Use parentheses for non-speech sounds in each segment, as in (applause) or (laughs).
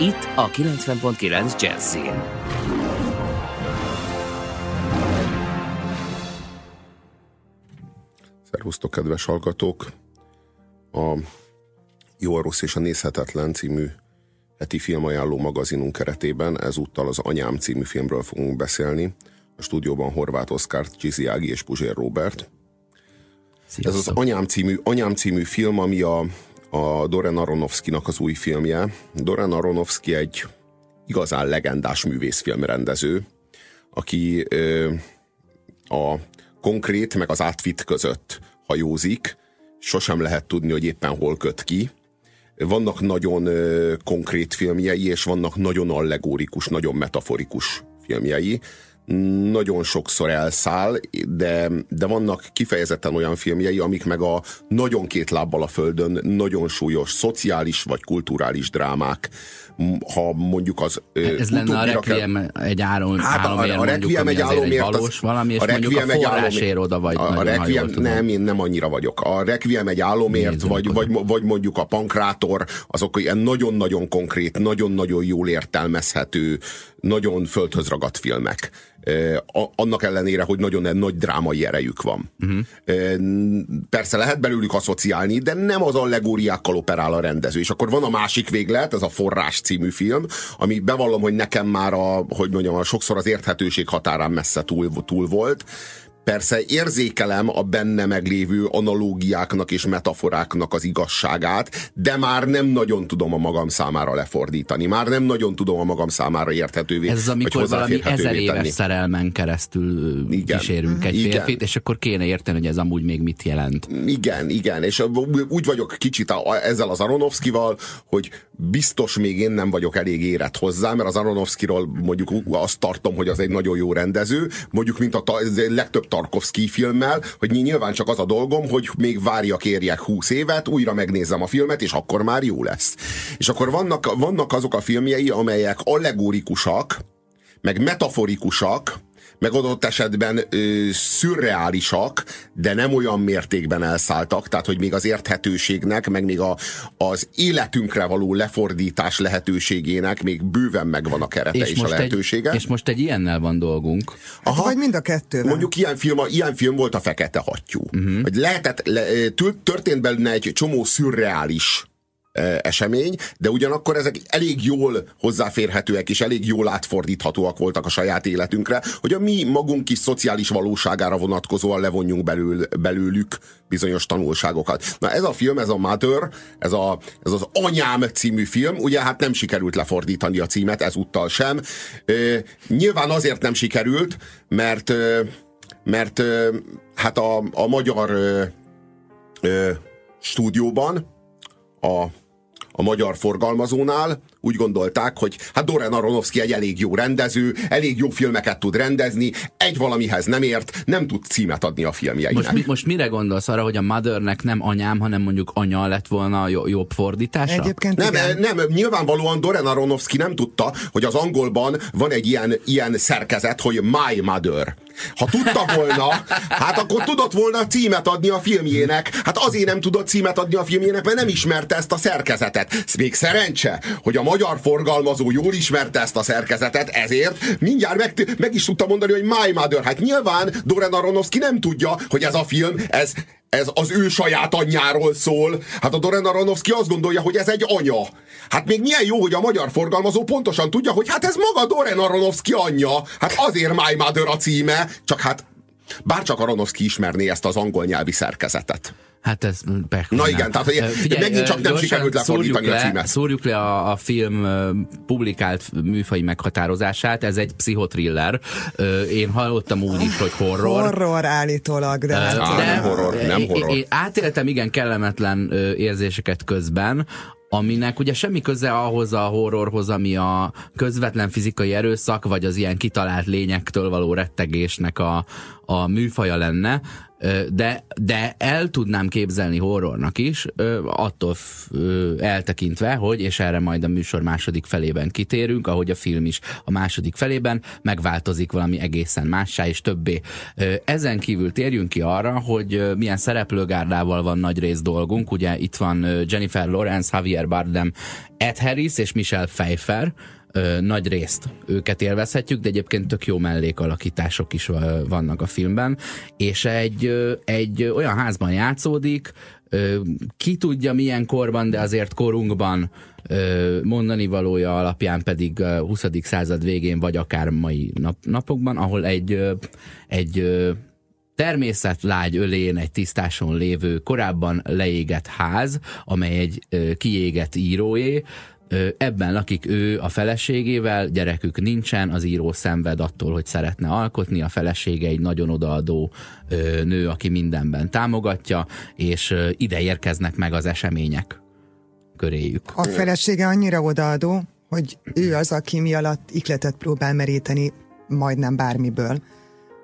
Itt a 90.9 Jazzin. Szervusztok, kedves hallgatók! A Jó, a rossz és a nézhetetlen című heti filmajánló magazinunk keretében ezúttal az Anyám című filmről fogunk beszélni. A stúdióban Horváth Oszkár, Csizi Ági és Puzsér Robert. Sziasztok. Ez az Anyám című, Anyám című film, ami a, a Doren Aronofsky-nak az új filmje. Doren Aronofsky egy igazán legendás művészfilmrendező, aki ö, a konkrét meg az átvitt között hajózik, sosem lehet tudni, hogy éppen hol köt ki. Vannak nagyon ö, konkrét filmjei, és vannak nagyon allegórikus, nagyon metaforikus filmjei. Nagyon sokszor elszáll, de, de vannak kifejezetten olyan filmjei, amik meg a nagyon két lábbal a földön, nagyon súlyos szociális vagy kulturális drámák, ha mondjuk az... Ez lenne a Requiem kell, egy álom, hát álomért, a, a Requiem egy álomért, egy valós valami, és a mondjuk a forrásért oda vagy a, a Requiem, Nem, én nem annyira vagyok. A Requiem egy álomért, vagy, vagy, vagy mondjuk a Pankrátor, azok ilyen nagyon-nagyon konkrét, nagyon-nagyon jól értelmezhető, nagyon földhöz ragadt filmek. Annak ellenére, hogy nagyon nagy drámai erejük van. Uh-huh. Persze lehet belőlük asszociálni, de nem az allegóriákkal operál a rendező. És akkor van a másik véglet, ez a Forrás című film, ami bevallom, hogy nekem már a, hogy mondjam, sokszor az érthetőség határán messze túl, túl volt, Persze érzékelem a benne meglévő analógiáknak és metaforáknak az igazságát, de már nem nagyon tudom a magam számára lefordítani. Már nem nagyon tudom a magam számára érthetővé, Ez az, amikor valami ezer éves tenni. szerelmen keresztül igen. kísérünk egy igen. férfit, és akkor kéne érteni, hogy ez amúgy még mit jelent. Igen, igen, és úgy vagyok kicsit ezzel az Aronofskival, hogy biztos még én nem vagyok elég érett hozzá, mert az Aronofskyról mondjuk azt tartom, hogy az egy nagyon jó rendező, mondjuk mint a legtöbb Tarkovsky filmmel, hogy nyilván csak az a dolgom, hogy még várjak érjek 20 évet, újra megnézem a filmet, és akkor már jó lesz. És akkor vannak, vannak azok a filmjei, amelyek allegórikusak, meg metaforikusak, meg adott esetben ö, szürreálisak, de nem olyan mértékben elszálltak, tehát hogy még az érthetőségnek, meg még a, az életünkre való lefordítás lehetőségének még bőven megvan a kerete és, és a lehetősége. Egy, és most egy ilyennel van dolgunk. Hát Aha, vagy mind a kettő. Mondjuk ilyen film, ilyen film volt a Fekete Hattyú. Uh-huh. Hogy lehetett, le, történt benne egy csomó szürreális esemény, de ugyanakkor ezek elég jól hozzáférhetőek és elég jól átfordíthatóak voltak a saját életünkre, hogy a mi magunk is szociális valóságára vonatkozóan levonjunk belül, belőlük bizonyos tanulságokat. Na ez a film, ez a Mother, ez, a, ez az Anyám című film, ugye hát nem sikerült lefordítani a címet, ezúttal sem. E, nyilván azért nem sikerült, mert mert hát a, a magyar e, stúdióban a a magyar forgalmazónál úgy gondolták, hogy hát Doren Aronofsky egy elég jó rendező, elég jó filmeket tud rendezni, egy valamihez nem ért, nem tud címet adni a filmjeinek. Most, mi, most mire gondolsz arra, hogy a Mothernek nem anyám, hanem mondjuk anya lett volna a jobb fordítása? Egyébként nem, igen. nem, nyilvánvalóan Doren Aronofsky nem tudta, hogy az angolban van egy ilyen, ilyen szerkezet, hogy My Mother. Ha tudta volna, hát akkor tudott volna címet adni a filmjének. Hát azért nem tudott címet adni a filmjének, mert nem ismerte ezt a szerkezetet. Ez még szerencse, hogy a magyar forgalmazó jól ismerte ezt a szerkezetet, ezért mindjárt meg, meg is tudta mondani, hogy My Mother. Hát nyilván Doren Aronofsky nem tudja, hogy ez a film, ez, ez az ő saját anyjáról szól. Hát a Doren Aronofsky azt gondolja, hogy ez egy anya. Hát még milyen jó, hogy a magyar forgalmazó pontosan tudja, hogy hát ez maga Doren Aronofsky anyja. Hát azért My Mother a címe, csak hát bárcsak Aronofsky ismerné ezt az angol nyelvi szerkezetet. Hát ez pech. Na igen, tehát Figyelj, megint csak nem sikerült lefordítani le, a címet. Szúrjuk le a, a film publikált műfai meghatározását, ez egy pszichotriller. Én hallottam úgy is, hogy horror. Horror állítólag, de... Hát, de nem horror, nem horror. Én átéltem igen kellemetlen érzéseket közben, aminek ugye semmi köze ahhoz a horrorhoz, ami a közvetlen fizikai erőszak, vagy az ilyen kitalált lényektől való rettegésnek a, a műfaja lenne, de, de el tudnám képzelni horrornak is, attól eltekintve, hogy, és erre majd a műsor második felében kitérünk, ahogy a film is a második felében megváltozik valami egészen mássá és többé. Ezen kívül térjünk ki arra, hogy milyen szereplőgárdával van nagy rész dolgunk. Ugye itt van Jennifer Lawrence, Javier Bardem, Ed Harris és Michelle Pfeiffer, ö, nagy részt őket élvezhetjük, de egyébként tök jó mellékalakítások is vannak a filmben, és egy, ö, egy olyan házban játszódik, ö, ki tudja milyen korban, de azért korunkban mondani valója alapján pedig 20. század végén, vagy akár mai nap, napokban, ahol egy, egy természetlágy ölén egy tisztáson lévő, korábban leégett ház, amely egy kiégett íróé, Ebben lakik ő a feleségével, gyerekük nincsen, az író szenved attól, hogy szeretne alkotni, a felesége egy nagyon odaadó nő, aki mindenben támogatja, és ide érkeznek meg az események köréjük. A felesége annyira odaadó, hogy ő az, aki mi alatt ikletet próbál meríteni majdnem bármiből.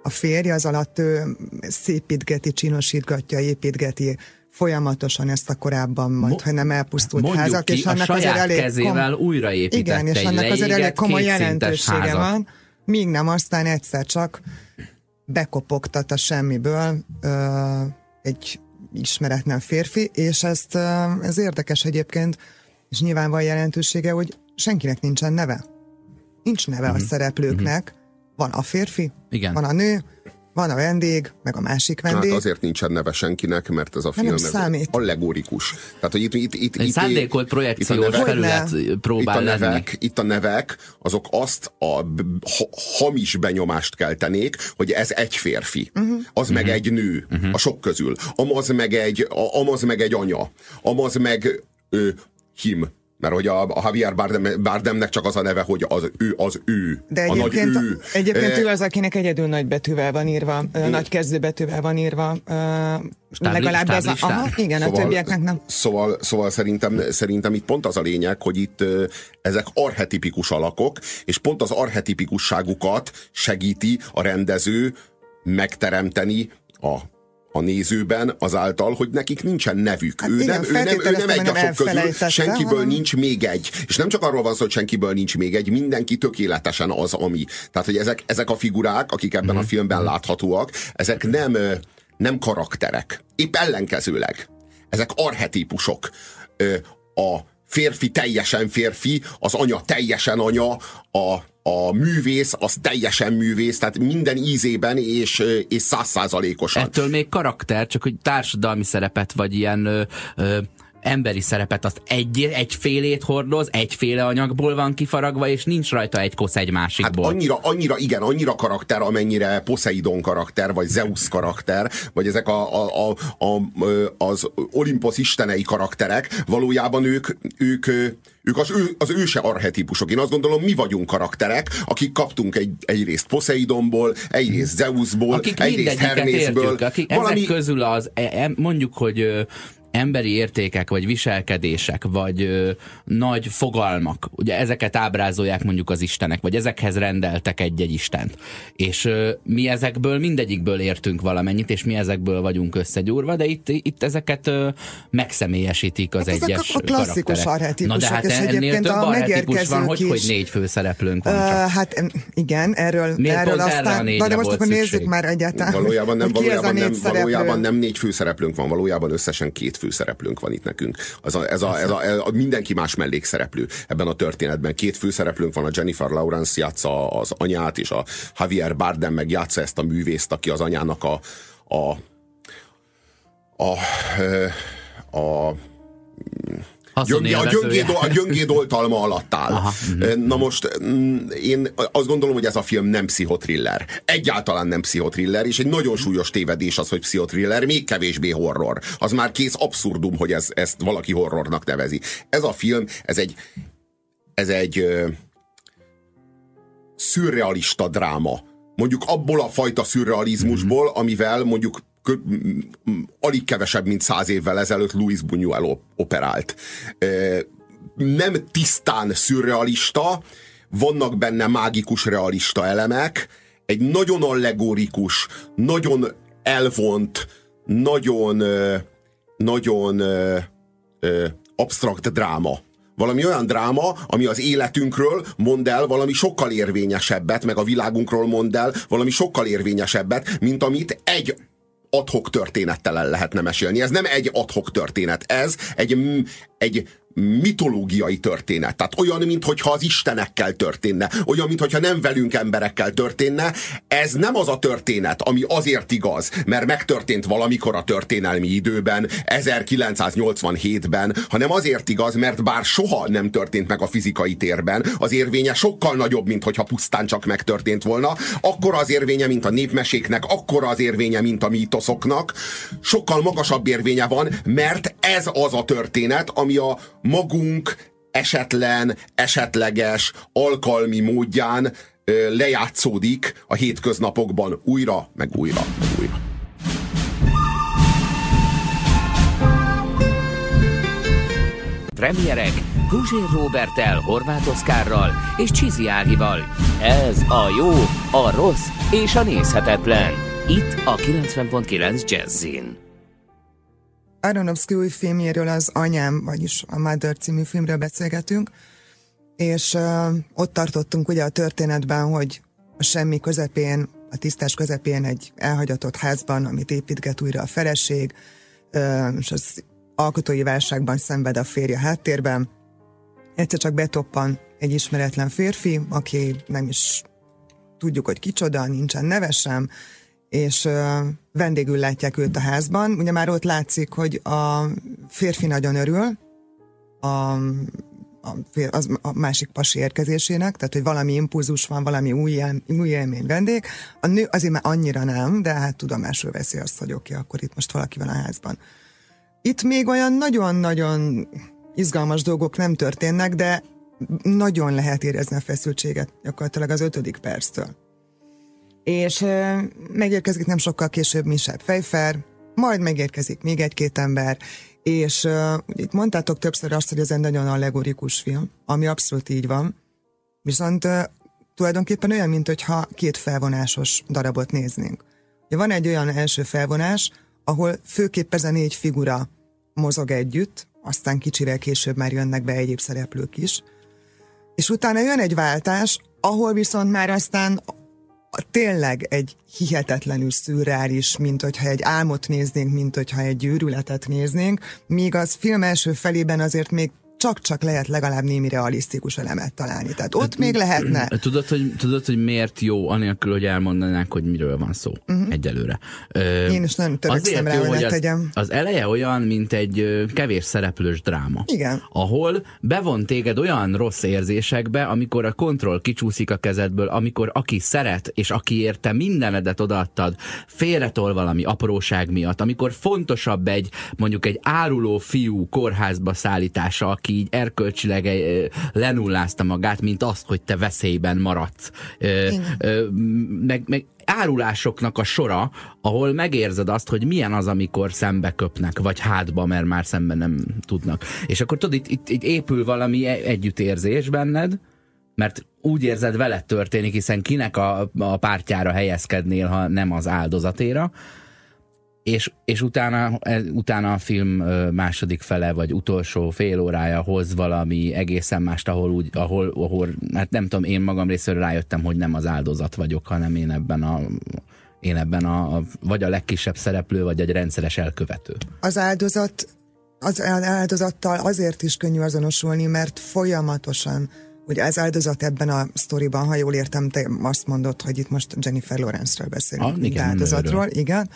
A férje az alatt ő szépítgeti, csinosítgatja, építgeti folyamatosan ezt a korábban majd, Mo- hogy nem elpusztult Mondjuk házak, ki, és annak a azért elég kezével kom- újraépítette Igen, és annak azért elég komoly jelentősége házat. van, míg nem aztán egyszer csak bekopogtat a semmiből ö, egy ismeretlen férfi, és ezt, ö, ez érdekes egyébként, és nyilván van jelentősége, hogy senkinek nincsen neve. Nincs neve uh-huh. a szereplőknek, uh-huh. van a férfi, Igen. van a nő, van a vendég, meg a másik vendég. Hát azért nincsen neve senkinek, mert ez a film ez allegorikus. Tehát, hogy itt, itt, itt, Egy itt, szándékolt projekciós itt nevek, felület próbál itt a nevek, lenni. Itt a nevek, azok azt a ha, hamis benyomást keltenék, hogy ez egy férfi, uh-huh. az uh-huh. meg egy nő uh-huh. a sok közül, amaz meg egy, amaz meg egy anya, amaz meg ö, him, mert hogy a, a Javier Bardem, Bardemnek csak az a neve, hogy az ő, az ő. De a egyébként, nagy ő. egyébként ő az, akinek egyedül nagy betűvel van írva, hmm. nagy kezdőbetűvel van írva. Uh, Stábli, legalább ez a, aha, igen, szóval, a többieknek nem. Szóval, szóval szerintem, szerintem itt pont az a lényeg, hogy itt ezek arhetipikus alakok, és pont az arhetipikusságukat segíti a rendező megteremteni a a nézőben azáltal, hogy nekik nincsen nevük. Hát ő, igen, nem, ő, nem, ő nem egy a sok közül, senkiből hanem... nincs még egy. És nem csak arról van szó, hogy senkiből nincs még egy, mindenki tökéletesen az, ami. Tehát, hogy ezek, ezek a figurák, akik ebben mm-hmm. a mhm. filmben mhm. láthatóak, ezek nem, nem karakterek. Épp ellenkezőleg. Ezek arhetípusok. A férfi teljesen férfi, az anya teljesen anya, a, a művész az teljesen művész, tehát minden ízében és, és százszázalékosan. Ettől még karakter, csak hogy társadalmi szerepet, vagy ilyen ö, ö, emberi szerepet, azt egy, egyfélét hordoz, egyféle anyagból van kifaragva, és nincs rajta egy kosz egy másikból. Hát annyira, annyira, igen, annyira karakter, amennyire Poseidon karakter, vagy Zeus karakter, vagy ezek a, a, a, a, az Olympus istenei karakterek, valójában ők, ők ők az, ő, az őse arhetípusok. Én azt gondolom, mi vagyunk karakterek, akik kaptunk egy, egyrészt Poseidonból, egyrészt Zeusból, akik egyrészt Hermészből. Értjük, akik valami... ezek közül az, e, mondjuk, hogy emberi értékek, vagy viselkedések, vagy ö, nagy fogalmak, ugye ezeket ábrázolják mondjuk az istenek, vagy ezekhez rendeltek egy-egy istent. És ö, mi ezekből mindegyikből értünk valamennyit, és mi ezekből vagyunk összegyúrva, de itt, itt ezeket ö, megszemélyesítik az hát egyes a klasszikus arhetipusok, Na de hát és ennél több a arhetipus van, hogy, is. hogy négy főszereplőnk van. Uh, hát igen, erről, Miért erről aztán, na de most akkor nézzük már egyáltalán. Valójában nem, valójában nem, valójában nem négy főszereplőnk van, valójában összesen két főszereplőnk van itt nekünk. Az a, ez, a, ez, a, ez a, mindenki más mellékszereplő ebben a történetben. Két főszereplőnk van, a Jennifer Lawrence játsza az anyát, és a Javier Bardem meg játsza ezt a művészt, aki az anyának a a, a, a, a Gyöngé, a, gyöngéd, a gyöngéd oltalma alatt áll. Aha, uh-huh. Na most mm, én azt gondolom, hogy ez a film nem pszichotriller. Egyáltalán nem pszichotriller, és egy nagyon súlyos tévedés az, hogy pszichotriller, még kevésbé horror. Az már kész abszurdum, hogy ez, ezt valaki horrornak nevezi. Ez a film, ez egy ez egy szürrealista dráma. Mondjuk abból a fajta szürrealizmusból, amivel mondjuk alig kevesebb, mint száz évvel ezelőtt Louis Buñuel operált. nem tisztán szürrealista, vannak benne mágikus realista elemek, egy nagyon allegorikus, nagyon elvont, nagyon, nagyon absztrakt dráma. Valami olyan dráma, ami az életünkről mond el valami sokkal érvényesebbet, meg a világunkról mond el valami sokkal érvényesebbet, mint amit egy adhok történettel el lehetne mesélni. Ez nem egy adhok történet, ez egy, egy mitológiai történet. Tehát olyan, mintha az istenekkel történne, olyan, mintha nem velünk emberekkel történne. Ez nem az a történet, ami azért igaz, mert megtörtént valamikor a történelmi időben, 1987-ben, hanem azért igaz, mert bár soha nem történt meg a fizikai térben, az érvénye sokkal nagyobb, mint hogyha pusztán csak megtörtént volna, akkor az érvénye, mint a népmeséknek, akkor az érvénye, mint a mítoszoknak, sokkal magasabb érvénye van, mert ez az a történet, ami a magunk esetlen, esetleges, alkalmi módján lejátszódik a hétköznapokban újra, meg újra, meg újra. Premierek Guzsér Robertel, Horváth Oszkárral és Csizi Ágival. Ez a jó, a rossz és a nézhetetlen. Itt a 90.9 Jazzin. Aronofsky új filmjéről, az Anyám, vagyis a Mother című filmről beszélgetünk, és uh, ott tartottunk ugye a történetben, hogy a semmi közepén, a tisztás közepén egy elhagyatott házban, amit építget újra a feleség, uh, és az alkotói válságban szenved a férje háttérben. Egyszer csak betoppan egy ismeretlen férfi, aki nem is tudjuk, hogy kicsoda, nincsen nevesem, és vendégül látják őt a házban. Ugye már ott látszik, hogy a férfi nagyon örül a, a, az, a másik pasi érkezésének, tehát hogy valami impulzus van, valami új, él, új élmény vendég. A nő azért már annyira nem, de hát tudomásul veszi azt, hogy oké, okay, akkor itt most valaki van a házban. Itt még olyan nagyon-nagyon izgalmas dolgok nem történnek, de nagyon lehet érezni a feszültséget gyakorlatilag az ötödik perctől és megérkezik nem sokkal később Michel Pfeiffer, majd megérkezik még egy-két ember, és uh, itt mondtátok többször azt, hogy ez egy nagyon allegorikus film, ami abszolút így van, viszont uh, tulajdonképpen olyan, mint hogyha két felvonásos darabot néznénk. Ja, van egy olyan első felvonás, ahol főképp ez a négy figura mozog együtt, aztán kicsire később már jönnek be egyéb szereplők is, és utána jön egy váltás, ahol viszont már aztán tényleg egy hihetetlenül szürreális, mint hogyha egy álmot néznénk, mint hogyha egy őrületet néznénk, míg az film első felében azért még csak-csak lehet legalább némi realisztikus elemet találni. Tehát ott hát, még lehetne. Tudod hogy, tudod, hogy miért jó, anélkül, hogy elmondanánk, hogy miről van szó uh-huh. egyelőre. Ö, Én is nagyon törekszem rá, hogy az, tegyem. Az eleje olyan, mint egy kevés szereplős dráma. Igen. Ahol bevon téged olyan rossz érzésekbe, amikor a kontroll kicsúszik a kezedből, amikor aki szeret, és aki érte mindenedet odaadtad, félretol valami apróság miatt, amikor fontosabb egy, mondjuk egy áruló fiú kórházba szállítása, aki így erkölcsileg lenullázta magát, mint azt, hogy te veszélyben maradsz. Meg, meg árulásoknak a sora, ahol megérzed azt, hogy milyen az, amikor szembe köpnek, vagy hátba, mert már szembe nem tudnak. És akkor tudod, itt, itt, itt épül valami e-, együttérzés benned, mert úgy érzed, veled történik, hiszen kinek a, a pártjára helyezkednél, ha nem az áldozatéra, és, és utána, utána a film második fele, vagy utolsó fél órája hoz valami egészen mást, ahol, úgy, ahol, ahol hát nem tudom, én magam részéről rájöttem, hogy nem az áldozat vagyok, hanem én ebben a én ebben a, vagy a legkisebb szereplő, vagy egy rendszeres elkövető. Az áldozat az áldozattal azért is könnyű azonosulni, mert folyamatosan Ugye az áldozat ebben a sztoriban, ha jól értem, te azt mondod, hogy itt most Jennifer Lawrence-ről beszélünk, ah, igen, áldozatról, igen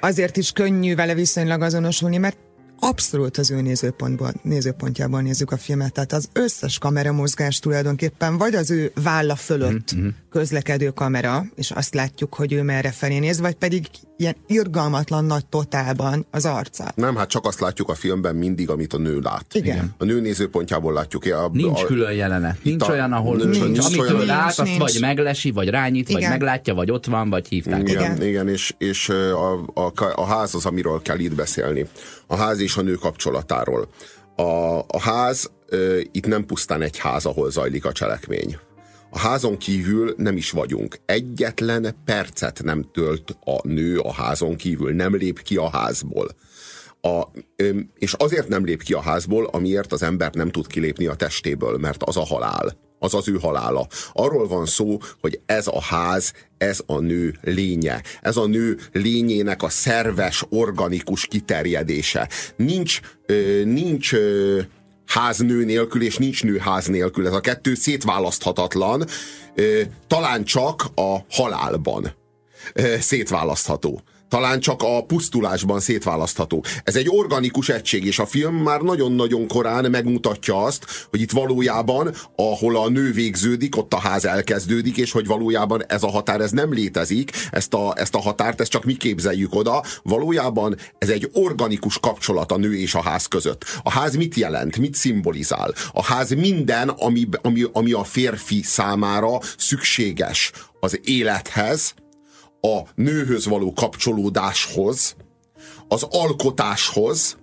azért is könnyű vele viszonylag azonosulni, mert abszolút az ő nézőpontból, nézőpontjából nézzük a filmet. Tehát az összes kameramozgás tulajdonképpen vagy az ő válla fölött mm-hmm. közlekedő kamera, és azt látjuk, hogy ő merre felé néz, vagy pedig ilyen irgalmatlan nagy totálban az arcát. Nem, hát csak azt látjuk a filmben mindig, amit a nő lát. Igen. A nő nézőpontjából látjuk. A, nincs a, külön jelenet. Nincs a, olyan, ahol nincs, nincs, amit olyan, ő lát, azt nincs. vagy meglesi, vagy rányít, igen. vagy meglátja, vagy ott van, vagy hívták. Igen, igen, igen és, és a, a, a ház az, amiről kell itt beszélni. A ház és a nő kapcsolatáról. a, a ház itt nem pusztán egy ház, ahol zajlik a cselekmény. A házon kívül nem is vagyunk. Egyetlen percet nem tölt a nő a házon kívül, nem lép ki a házból. A, és azért nem lép ki a házból, amiért az ember nem tud kilépni a testéből, mert az a halál. Az az ő halála. Arról van szó, hogy ez a ház, ez a nő lénye. Ez a nő lényének a szerves, organikus kiterjedése. Nincs, nincs ház nő nélkül, és nincs nő ház nélkül. Ez a kettő szétválaszthatatlan, talán csak a halálban szétválasztható talán csak a pusztulásban szétválasztható. Ez egy organikus egység, és a film már nagyon-nagyon korán megmutatja azt, hogy itt valójában, ahol a nő végződik, ott a ház elkezdődik, és hogy valójában ez a határ, ez nem létezik, ezt a, ezt a határt, ezt csak mi képzeljük oda. Valójában ez egy organikus kapcsolat a nő és a ház között. A ház mit jelent? Mit szimbolizál? A ház minden, ami, ami, ami a férfi számára szükséges az élethez, a nőhöz való kapcsolódáshoz, az alkotáshoz,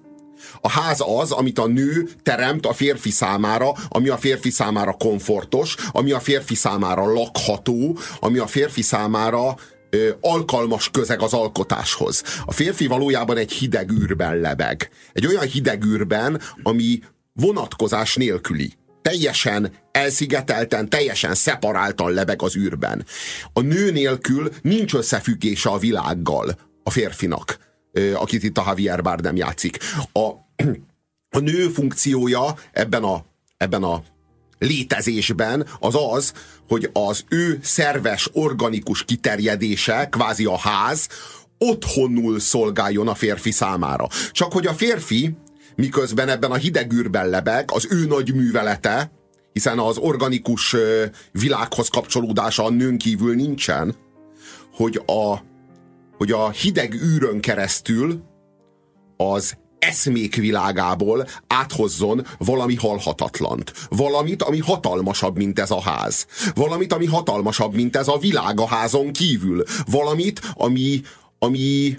a ház az, amit a nő teremt a férfi számára, ami a férfi számára komfortos, ami a férfi számára lakható, ami a férfi számára ö, alkalmas közeg az alkotáshoz. A férfi valójában egy hideg űrben lebeg. Egy olyan hideg űrben, ami vonatkozás nélküli teljesen elszigetelten, teljesen szeparáltan lebeg az űrben. A nő nélkül nincs összefüggése a világgal a férfinak, akit itt a Javier Bardem játszik. A, (clears throat) a nő funkciója ebben a, ebben a létezésben az az, hogy az ő szerves, organikus kiterjedése, kvázi a ház, otthonul szolgáljon a férfi számára. Csak hogy a férfi miközben ebben a hideg űrben lebeg, az ő nagy művelete, hiszen az organikus világhoz kapcsolódása a nőn kívül nincsen, hogy a, hogy a hideg űrön keresztül az eszmék világából áthozzon valami halhatatlant. Valamit, ami hatalmasabb, mint ez a ház. Valamit, ami hatalmasabb, mint ez a világ a házon kívül. Valamit, ami, ami,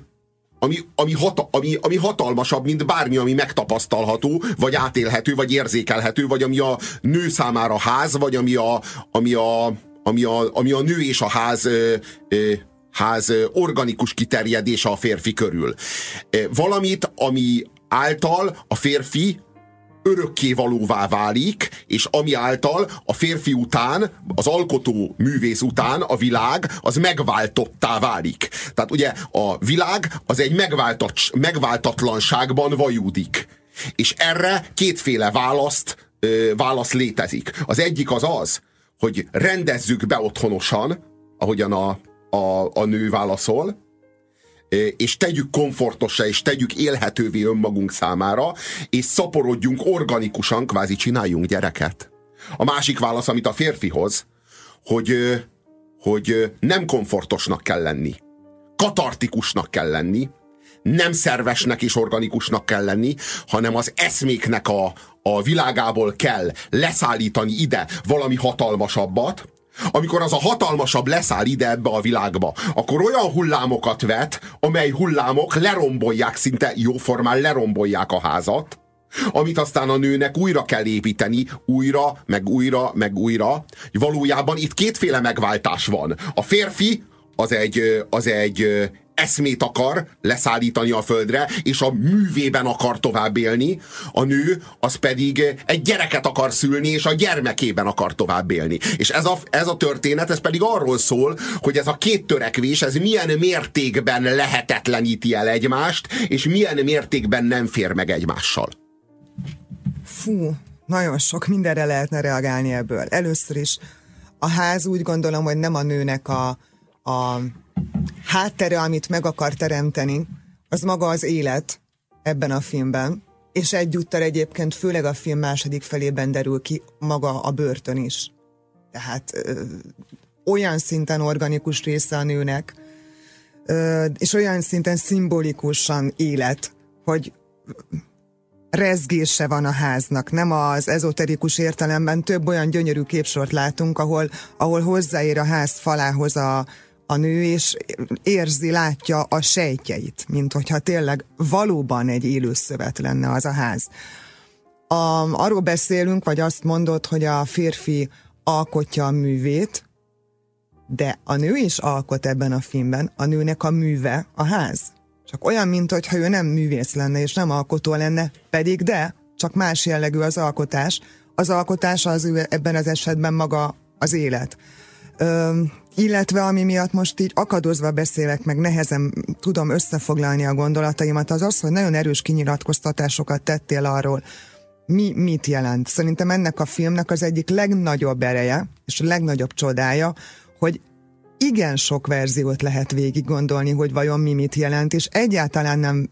ami, ami, hata, ami, ami hatalmasabb, mint bármi, ami megtapasztalható, vagy átélhető, vagy érzékelhető, vagy ami a nő számára ház, vagy ami a, ami a, ami a, ami a nő és a ház ö, ö, ház organikus kiterjedése a férfi körül. Valamit, ami által a férfi örökkévalóvá válik, és ami által a férfi után, az alkotó művész után a világ az megváltottá válik. Tehát ugye a világ az egy megváltat, megváltatlanságban vajúdik. És erre kétféle választ, ö, válasz létezik. Az egyik az az, hogy rendezzük be otthonosan, ahogyan a, a, a nő válaszol, és tegyük komfortosra, és tegyük élhetővé önmagunk számára, és szaporodjunk organikusan, kvázi csináljunk gyereket. A másik válasz, amit a férfi hoz, hogy, hogy nem komfortosnak kell lenni. Katartikusnak kell lenni, nem szervesnek és organikusnak kell lenni, hanem az eszméknek a, a világából kell leszállítani ide valami hatalmasabbat, amikor az a hatalmasabb leszáll ide ebbe a világba, akkor olyan hullámokat vet, amely hullámok lerombolják, szinte jóformán lerombolják a házat, amit aztán a nőnek újra kell építeni, újra, meg újra, meg újra. Valójában itt kétféle megváltás van. A férfi az egy, az egy eszmét akar leszállítani a földre, és a művében akar tovább élni, a nő az pedig egy gyereket akar szülni, és a gyermekében akar tovább élni. És ez a, ez a történet, ez pedig arról szól, hogy ez a két törekvés, ez milyen mértékben lehetetleníti el egymást, és milyen mértékben nem fér meg egymással. Fú, nagyon sok mindenre lehetne reagálni ebből. Először is a ház úgy gondolom, hogy nem a nőnek a, a háttere, amit meg akar teremteni, az maga az élet ebben a filmben, és egyúttal egyébként főleg a film második felében derül ki maga a börtön is. Tehát ö, olyan szinten organikus része a nőnek, ö, és olyan szinten szimbolikusan élet, hogy rezgése van a háznak, nem az ezoterikus értelemben több olyan gyönyörű képsort látunk, ahol, ahol hozzáér a ház falához a, a nő, és érzi, látja a sejtjeit, mint hogyha tényleg valóban egy élő szövet lenne az a ház. A, arról beszélünk, vagy azt mondod, hogy a férfi alkotja a művét, de a nő is alkot ebben a filmben, a nőnek a műve a ház. Csak olyan, mint hogyha ő nem művész lenne, és nem alkotó lenne, pedig de, csak más jellegű az alkotás. Az alkotás az ő ebben az esetben maga az élet. Ö, illetve ami miatt most így akadozva beszélek, meg nehezen tudom összefoglalni a gondolataimat, az az, hogy nagyon erős kinyilatkoztatásokat tettél arról, mi mit jelent. Szerintem ennek a filmnek az egyik legnagyobb ereje, és a legnagyobb csodája, hogy igen sok verziót lehet végig gondolni, hogy vajon mi mit jelent, és egyáltalán nem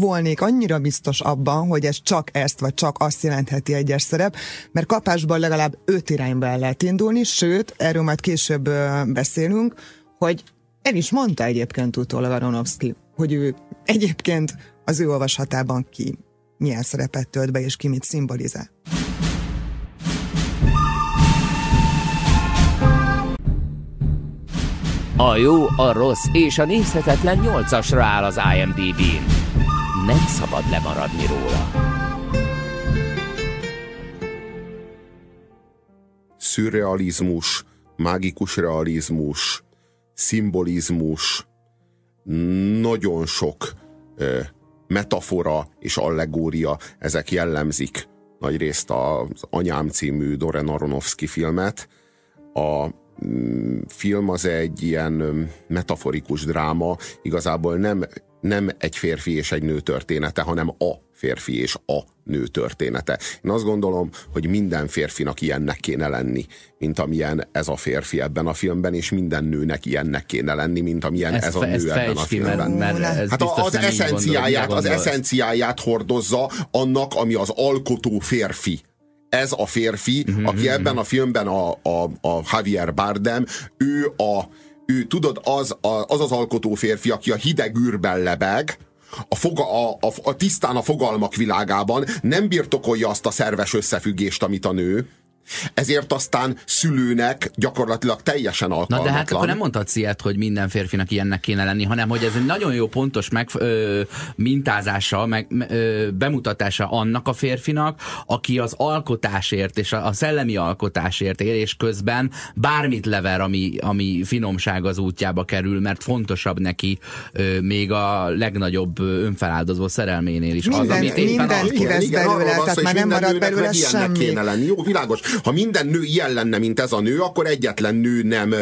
volnék annyira biztos abban, hogy ez csak ezt, vagy csak azt jelentheti egyes szerep, mert kapásban legalább öt irányba el lehet indulni, sőt, erről majd később beszélünk, hogy el is mondta egyébként utólag Aronofsky, hogy ő egyébként az ő olvasatában ki milyen szerepet tölt be, és ki mit szimbolizál. A jó, a rossz és a nézhetetlen nyolcasra áll az IMDb-n. Nem szabad lemaradni róla. Szürrealizmus, mágikus realizmus, szimbolizmus, nagyon sok ö, metafora és allegória, ezek jellemzik nagyrészt az Anyám című Doren Aronofsky filmet. A mm, film az egy ilyen metaforikus dráma, igazából nem, nem egy férfi és egy nő története, hanem a férfi és a nő története. Én azt gondolom, hogy minden férfinak ilyennek kéne lenni, mint amilyen ez a férfi ebben a filmben, és minden nőnek ilyennek kéne lenni, mint amilyen ez, ez a nő ebben a filmben. Mert, mert ez hát az eszenciáját, az eszenciáját hordozza annak, ami az alkotó férfi ez a férfi, mm-hmm. aki ebben a filmben a, a, a Javier Bardem, ő a ő, tudod, az, a, az az alkotó férfi, aki a hideg űrben lebeg, a, foga, a, a, a tisztán a fogalmak világában nem birtokolja azt a szerves összefüggést, amit a nő, ezért aztán szülőnek gyakorlatilag teljesen alkalmatlan. Na de hát akkor nem mondhatsz ilyet, hogy minden férfinak ilyennek kéne lenni, hanem hogy ez egy nagyon jó pontos meg, ö, mintázása, meg ö, bemutatása annak a férfinak, aki az alkotásért és a, a szellemi alkotásért él, és közben bármit lever, ami, ami finomság az útjába kerül, mert fontosabb neki ö, még a legnagyobb önfeláldozó szerelménél is. Minden, az, amit éppen kivesz belőle, tehát már nem marad belőle semmi. Kéne lenni. Jó, világos ha minden nő ilyen lenne, mint ez a nő, akkor egyetlen nő nem,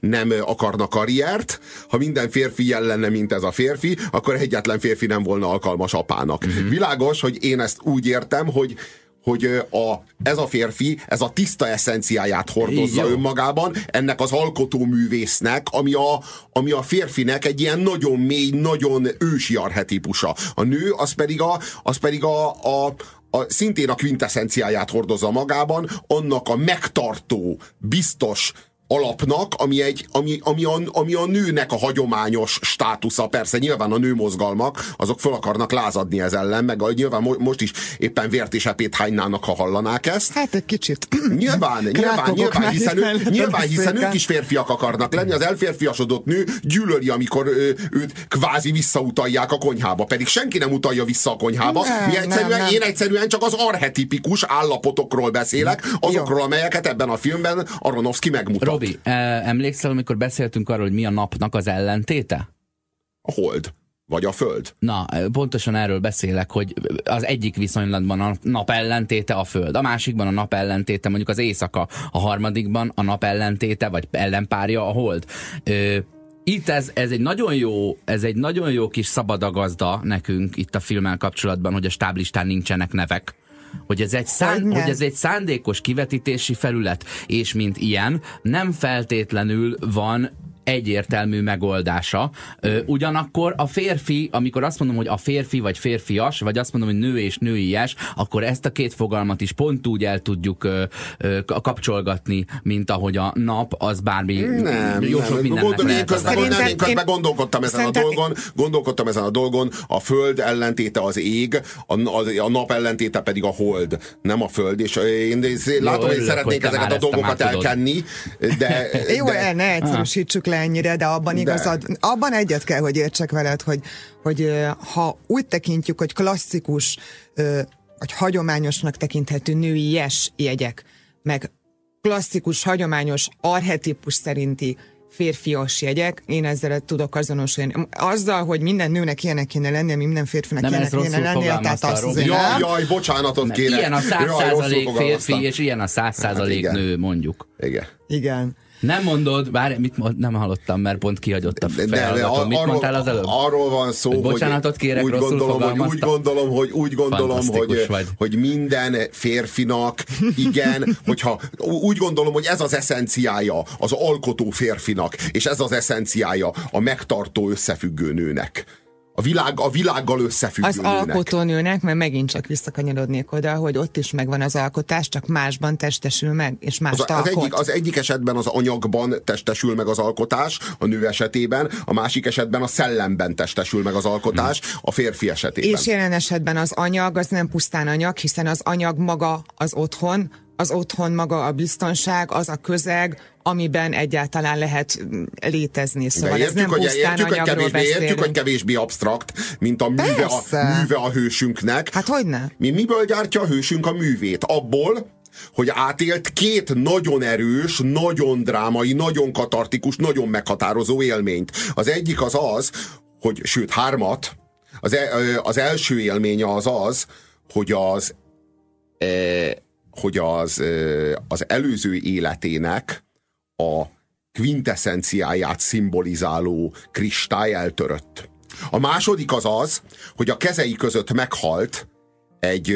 nem akarna karriert. Ha minden férfi ilyen lenne, mint ez a férfi, akkor egyetlen férfi nem volna alkalmas apának. Mm-hmm. Világos, hogy én ezt úgy értem, hogy hogy a, ez a férfi, ez a tiszta eszenciáját hordozza Jó. önmagában, ennek az alkotóművésznek, ami a, ami a férfinek egy ilyen nagyon mély, nagyon ősi arhetípusa. A nő az pedig a, az pedig a, a, a, szintén a quintessenciáját hordozza magában, annak a megtartó, biztos, alapnak, ami, egy, ami, ami, a, ami a nőnek a hagyományos státusza. Persze nyilván a nőmozgalmak, azok fel akarnak lázadni ez ellen, meg a, nyilván mo, most is éppen vért és epét hánynának, ha hallanák ezt. Hát egy kicsit. (clears throat) Nyilván, nyilván, nyilván, hiszen, ő, nyilván hiszen ők is férfiak akarnak lenni. Az elférfiasodott nő gyűlöli, amikor ő, őt kvázi visszautalják a konyhába, pedig senki nem utalja vissza a konyhába. Nem, Mi egyszerűen, nem, nem. Én egyszerűen csak az arhetipikus állapotokról beszélek, azokról, amelyeket ebben a filmben Aronofsky megmutat. Robi, emlékszel, amikor beszéltünk arról, hogy mi a napnak az ellentéte? A hold. Vagy a föld? Na, pontosan erről beszélek, hogy az egyik viszonylatban a nap ellentéte a föld, a másikban a nap ellentéte mondjuk az éjszaka, a harmadikban a nap ellentéte, vagy ellenpárja a hold. Ö, itt ez, ez egy nagyon jó, ez egy nagyon jó kis szabadagazda nekünk itt a filmmel kapcsolatban, hogy a stáblistán nincsenek nevek hogy ez, egy szán, hogy ez egy szándékos kivetítési felület, és mint ilyen nem feltétlenül van egyértelmű megoldása. Ugyanakkor a férfi, amikor azt mondom, hogy a férfi vagy férfias, vagy azt mondom, hogy nő és nőies, akkor ezt a két fogalmat is pont úgy el tudjuk kapcsolgatni, mint ahogy a nap az bármi nem, jó sok mindennek Gondol, én közben, Szerintem, én közben gondolkodtam ezen Szerintem... a dolgon, gondolkodtam ezen a dolgon, a föld ellentéte az ég, a, a, a nap ellentéte pedig a hold, nem a föld, és én, én látom, hogy szeretnék ezeket a dolgokat elkenni, de... Jó, de... ne egyszerűsítsük le le ennyire, de abban igazad, de. abban egyet kell, hogy értsek veled, hogy, hogy ha úgy tekintjük, hogy klasszikus vagy hagyományosnak tekinthető női yes jegyek, meg klasszikus, hagyományos, arhetipus szerinti férfias jegyek, én ezzel tudok azonosulni. Azzal, hogy minden nőnek ilyenek kéne lennie, minden férfinek Nem, ilyenek kéne lennie, tehát azt azért Jaj, jaj, bocsánatot kérek. Ilyen a száz százalék férfi, és ilyen a száz százalék igen. nő, mondjuk. Igen. Igen. Nem mondod, bár mit mond, nem hallottam, mert pont kihagyott a felhallgató. Mit arról, mondtál az előbb? arról van szó, Hogy bocsánatot kérek, úgy gondolom, hogy úgy gondolom, hogy úgy gondolom, hogy, vagy. hogy minden férfinak, igen, (laughs) hogyha úgy gondolom, hogy ez az eszenciája az alkotó férfinak, és ez az eszenciája a megtartó összefüggő nőnek. A, világ, a világgal összefüggő Az nőnek. alkotónőnek, mert megint csak visszakanyarodnék oda, hogy ott is megvan az alkotás, csak másban testesül meg, és más Az, az, egyik, az egyik esetben az anyagban testesül meg az alkotás, a nő esetében, a másik esetben a szellemben testesül meg az alkotás, a férfi esetében. És jelen esetben az anyag az nem pusztán anyag, hiszen az anyag maga az otthon, az otthon maga a biztonság, az a közeg, amiben egyáltalán lehet mm, létezni. Szóval De ez értjük, nem hogy, értjük, hogy kevésbé, értjük, hogy beszélünk. kevésbé absztrakt, mint a műve a, műve a hősünknek. Hát hogy ne? Mi miből gyártja a hősünk a művét? Abból, hogy átélt két nagyon erős, nagyon drámai, nagyon katartikus, nagyon meghatározó élményt. Az egyik az az, hogy sőt hármat, az, e, az első élménye az az, hogy az e, hogy az, az előző életének a quintessenciáját szimbolizáló kristály eltörött. A második az az, hogy a kezei között meghalt egy,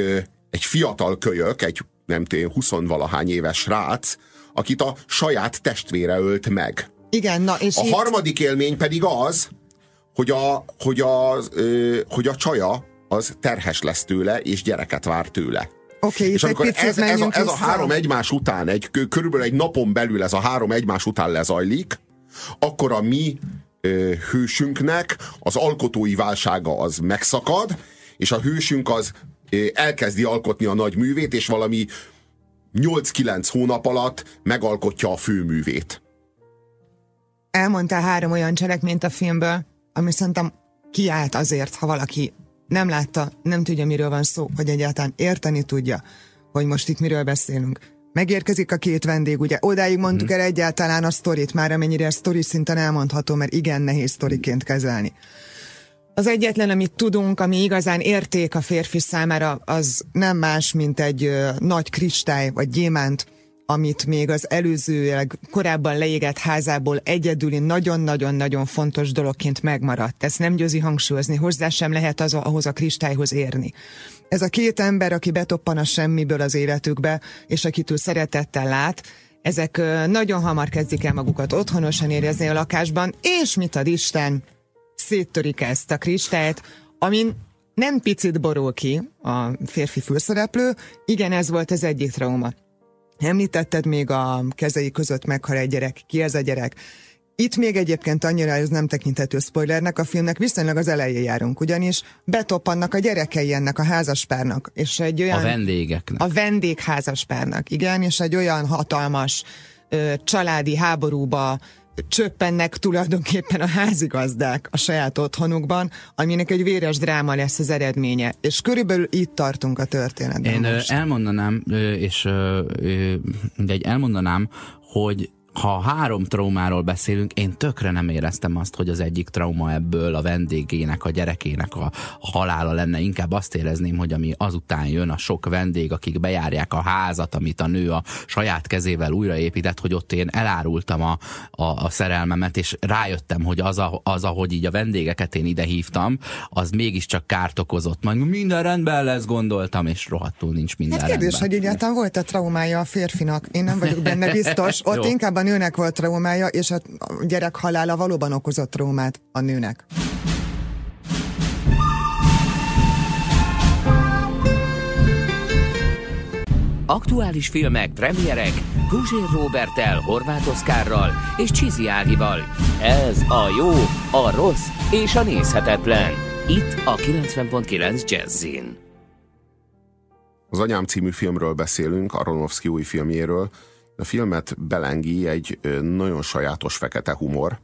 egy fiatal kölyök, egy nem tudom, huszonvalahány éves srác, akit a saját testvére ölt meg. Igen, na és A itt, harmadik élmény pedig az, hogy a, hogy ö, hogy a csaja az terhes lesz tőle, és gyereket vár tőle. Oké, És itt egy amikor picit ez, ez, a, ez a három egymás után, egy, kö- körülbelül egy napon belül ez a három egymás után lezajlik, akkor a mi ö, hősünknek az alkotói válsága az megszakad, és a hősünk az ö, elkezdi alkotni a nagy művét, és valami 8-9 hónap alatt megalkotja a főművét. elmondtál három olyan cselekményt a filmből, ami szerintem kiállt azért, ha valaki nem látta, nem tudja, miről van szó, hogy egyáltalán érteni tudja, hogy most itt miről beszélünk. Megérkezik a két vendég, ugye odáig mondtuk el egyáltalán a sztorit, már amennyire a sztori szinten elmondható, mert igen nehéz sztoriként kezelni. Az egyetlen, amit tudunk, ami igazán érték a férfi számára, az nem más, mint egy ö, nagy kristály vagy gyémánt, amit még az előzőleg korábban leégett házából egyedüli nagyon-nagyon-nagyon fontos dologként megmaradt. Ezt nem győzi hangsúlyozni, hozzá sem lehet az, ahhoz a kristályhoz érni. Ez a két ember, aki betoppan a semmiből az életükbe, és akitől szeretettel lát, ezek nagyon hamar kezdik el magukat otthonosan érezni a lakásban, és mit ad Isten, széttörik ezt a kristályt, amin nem picit borul ki a férfi főszereplő, igen, ez volt az egyik trauma. Említetted még a kezei között meghal egy gyerek. Ki ez a gyerek? Itt még egyébként annyira ez nem tekinthető spoilernek, a filmnek viszonylag az elején járunk, ugyanis betoppannak a gyerekei ennek a házaspárnak, és egy olyan... A vendégeknek. A vendégházaspárnak, igen, és egy olyan hatalmas ö, családi háborúba csöppennek tulajdonképpen a házigazdák a saját otthonukban, aminek egy véres dráma lesz az eredménye. És körülbelül itt tartunk a történetben Én most. elmondanám, és mindegy, elmondanám, hogy ha három traumáról beszélünk, én tökre nem éreztem azt, hogy az egyik trauma ebből a vendégének, a gyerekének a, a halála lenne. Inkább azt érezném, hogy ami azután jön, a sok vendég, akik bejárják a házat, amit a nő a saját kezével újraépített, hogy ott én elárultam a, a, a szerelmemet, és rájöttem, hogy az, a, az, ahogy így a vendégeket én ide hívtam, az mégiscsak kárt okozott. Majd minden rendben lesz, gondoltam, és rohadtul nincs minden Hát kérdés, rendben. hogy egyáltalán volt-e traumája a férfinak? Én nem vagyok benne biztos. (laughs) Ott inkább a nőnek volt traumája, és a gyerek halála valóban okozott traumát a nőnek. Aktuális filmek, premierek, Guzsér Robertel, Horváth Oszkárral és Csizi Ágival. Ez a jó, a rossz és a nézhetetlen. Itt a 90.9 Jazzin. Az Anyám című filmről beszélünk, Aronofsky új filmjéről, A filmet belengi egy nagyon sajátos fekete humor,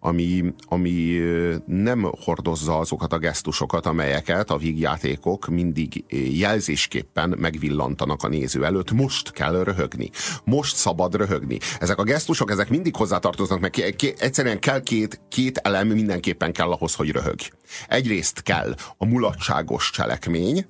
ami, ami nem hordozza azokat a gesztusokat, amelyeket a vígjátékok mindig jelzésképpen megvillantanak a néző előtt. Most kell röhögni. Most szabad röhögni. Ezek a gesztusok, ezek mindig hozzátartoznak, meg egyszerűen kell két, két elem mindenképpen kell ahhoz, hogy röhög. Egyrészt kell a mulatságos cselekmény,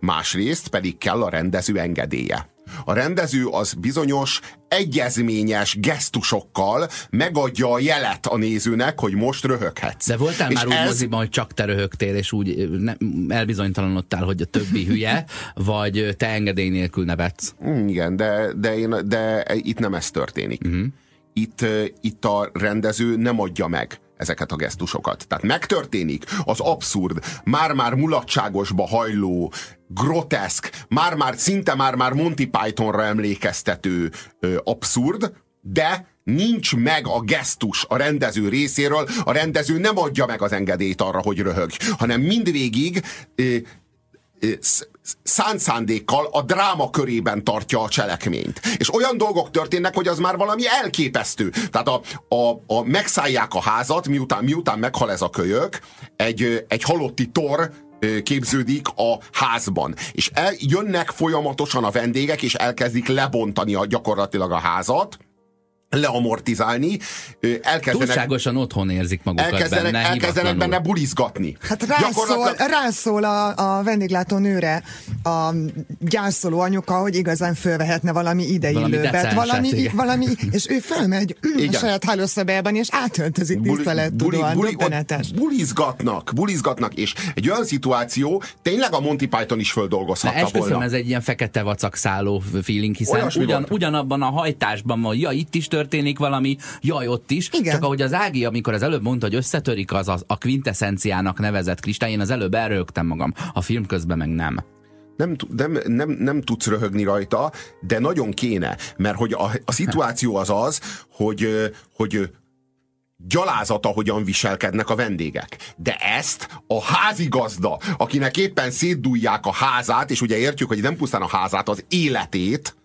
másrészt pedig kell a rendező engedélye. A rendező az bizonyos egyezményes gesztusokkal megadja a jelet a nézőnek, hogy most röhöghetsz. De voltál és már úgy ez... moziban, hogy csak te röhögtél, és úgy ne, elbizonytalanodtál, hogy a többi hülye, (laughs) vagy te engedély nélkül nevetsz? Mm, igen, de, de, én, de itt nem ez történik. Uh-huh. Itt, itt a rendező nem adja meg ezeket a gesztusokat. Tehát megtörténik az abszurd, már-már mulatságosba hajló, groteszk, már-már szinte már-már Monty Pythonra emlékeztető ö, abszurd, de nincs meg a gesztus a rendező részéről, a rendező nem adja meg az engedélyt arra, hogy röhög, hanem mindvégig ö, szánt szándékkal a dráma körében tartja a cselekményt. És olyan dolgok történnek, hogy az már valami elképesztő. Tehát a, a, a megszállják a házat, miután, miután meghal ez a kölyök, egy, egy halotti tor képződik a házban. És el, jönnek folyamatosan a vendégek, és elkezdik lebontani a, gyakorlatilag a házat, leamortizálni, elkezdenek... Túlságosan otthon érzik magukat elkezdenek, benne, elkezdenek benne bulizgatni. Hát rászól, Gyakorlatilag... rászól a, a vendéglátó nőre a gyászoló anyuka, hogy igazán fölvehetne valami ideillőbet, valami, valami, valami, és ő felmegy igen. a saját hálószobában, és átöltözik buli, tisztelettudóan, buli, buli, bulizgatnak, bulizgatnak, és egy olyan szituáció, tényleg a Monty Python is földolgozhatta Na, volna. ez egy ilyen fekete vacak szálló feeling, hiszen ugyan, ugyanabban a hajtásban van, ja, itt is történik valami, jaj, ott is. Igen. Csak ahogy az Ági, amikor az előbb mondta, hogy összetörik az, az a quintessenciának nevezett kristály, én az előbb elrögtem magam. A film közben meg nem nem, nem, nem, nem tudsz röhögni rajta, de nagyon kéne, mert hogy a, a szituáció az az, hogy, hogy gyalázata, hogyan viselkednek a vendégek. De ezt a házigazda, akinek éppen szétdújják a házát, és ugye értjük, hogy nem pusztán a házát, az életét,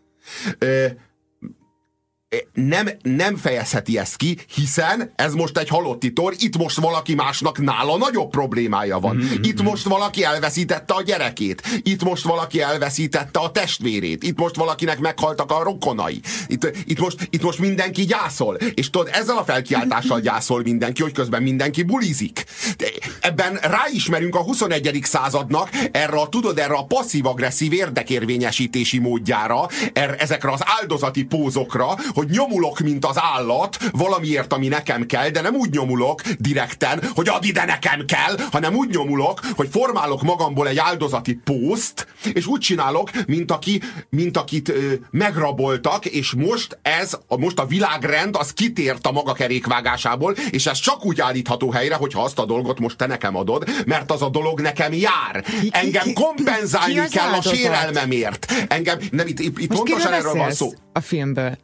nem, nem fejezheti ezt ki, hiszen ez most egy halotti tor, itt most valaki másnak nála nagyobb problémája van. Mm-hmm. Itt most valaki elveszítette a gyerekét, itt most valaki elveszítette a testvérét, itt most valakinek meghaltak a rokonai, itt, itt, most, itt most mindenki gyászol, és tudod, ezzel a felkiáltással (laughs) gyászol mindenki, hogy közben mindenki bulizik. De ebben ráismerünk a 21. századnak erre a, tudod, erre a passzív-agresszív érdekérvényesítési módjára, er, ezekre az áldozati pózokra, hogy hogy nyomulok, mint az állat, valamiért, ami nekem kell, de nem úgy nyomulok direkten, hogy ad ide nekem kell, hanem úgy nyomulok, hogy formálok magamból egy áldozati pószt, és úgy csinálok, mint, aki, mint akit ö, megraboltak, és most ez, a, most a világrend, az kitért a maga kerékvágásából, és ez csak úgy állítható helyre, hogyha azt a dolgot most te nekem adod, mert az a dolog nekem jár. Engem kompenzálni kell a sérelmemért. Engem, nem, itt, itt, itt pontosan erről van szó. A filmből.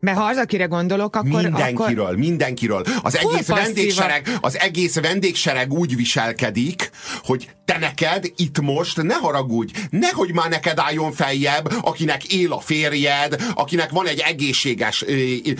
Mert ha az, akire gondolok, akkor... Mindenkiről, akkor... mindenkiről. Az egész, vendégsereg, az egész vendégsereg úgy viselkedik, hogy te neked itt most ne haragudj, nehogy már neked álljon feljebb, akinek él a férjed, akinek van egy egészséges,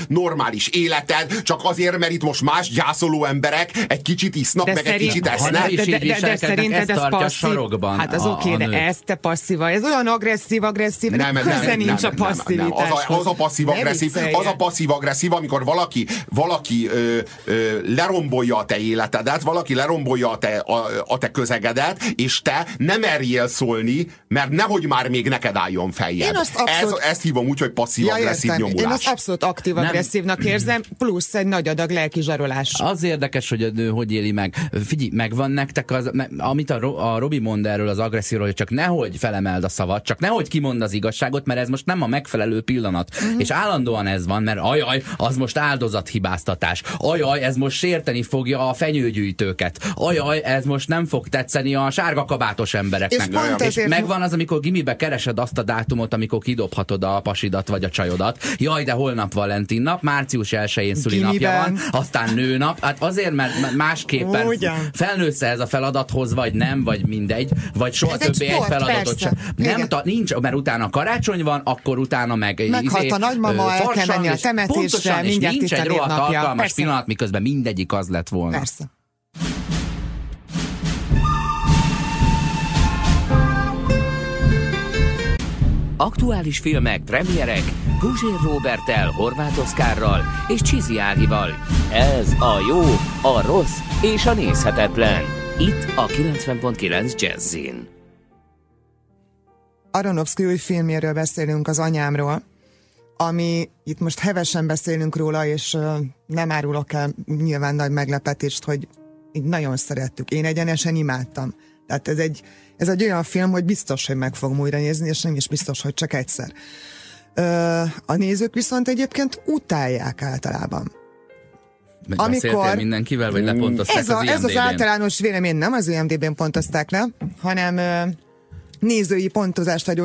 normális életed, csak azért, mert itt most más gyászoló emberek egy kicsit isznak, de meg szerint, egy kicsit esznek. De, de, de, de, de szerinted ez passzív? Hát az oké, de ez te passzíva. Ez olyan agresszív, agresszív, nem, nem, köze nem, nincs nem, a passzivitáshoz. Nem, nem. Az, a, a passzív-agresszív, az a passzív-agresszív, amikor valaki, valaki ö, ö, lerombolja a te életedet, valaki lerombolja a te, a, a te közegedet, és te nem merjél szólni, mert nehogy már még neked álljon feljebb. Én azt abszolút... Ez, ezt hívom úgy, hogy passzív-agresszív ja, nyomulás. Én azt abszolút aktív-agresszívnak érzem, plusz egy nagy adag lelki zsarolás. Az érdekes, hogy a nő hogy éli meg. Figyelj, megvan nektek az, amit a, a Robi mond erről az agresszióról, hogy csak nehogy felemeld a szavat, csak nehogy kimond az igazságot, mert ez most nem a megfelelő pillanat. Uh-huh. És állandóan ez van, mert ajaj, az most áldozathibáztatás. Ajaj, ez most sérteni fogja a fenyőgyűjtőket. Ajaj, ez most nem fog tetszeni a a sárga kabátos embereknek. És pont és ezért- megvan az, amikor gimibe keresed azt a dátumot, amikor kidobhatod a pasidat vagy a csajodat. Jaj, de holnap Valentin nap, március 1-én szülinapja van, aztán nőnap. Hát azért, mert másképpen Ugyan. felnősz ez a feladathoz, vagy nem, vagy mindegy, vagy soha Ez egy többé egy sport, feladatot persze. sem. Nem, ta, nincs, mert utána karácsony van, akkor utána meg Meghalt a nagymama, el kell menni a és temetésre, és mindjárt nincs egy rohadt alkalmas Persze. pillanat, miközben mindegyik az lett volna. Persze. Aktuális filmek, premierek, Guzsér Robertel, Horváth Oszkárral és Csizi Ágival. Ez a jó, a rossz és a nézhetetlen. Itt a 90.9 Jazzin. Aronofsky új filmjéről beszélünk, az anyámról, ami itt most hevesen beszélünk róla, és nem árulok el nyilván nagy meglepetést, hogy így nagyon szerettük. Én egyenesen imádtam. Tehát ez egy, ez egy olyan film, hogy biztos, hogy meg fogom újra nézni, és nem is biztos, hogy csak egyszer. Ö, a nézők viszont egyébként utálják általában. Beszéltél amikor- mindenkivel, vagy lepontozták Ez, a, az ez az IMDb-n? általános vélemény nem az IMDB-n pontozták le, hanem nézői pontozást vagy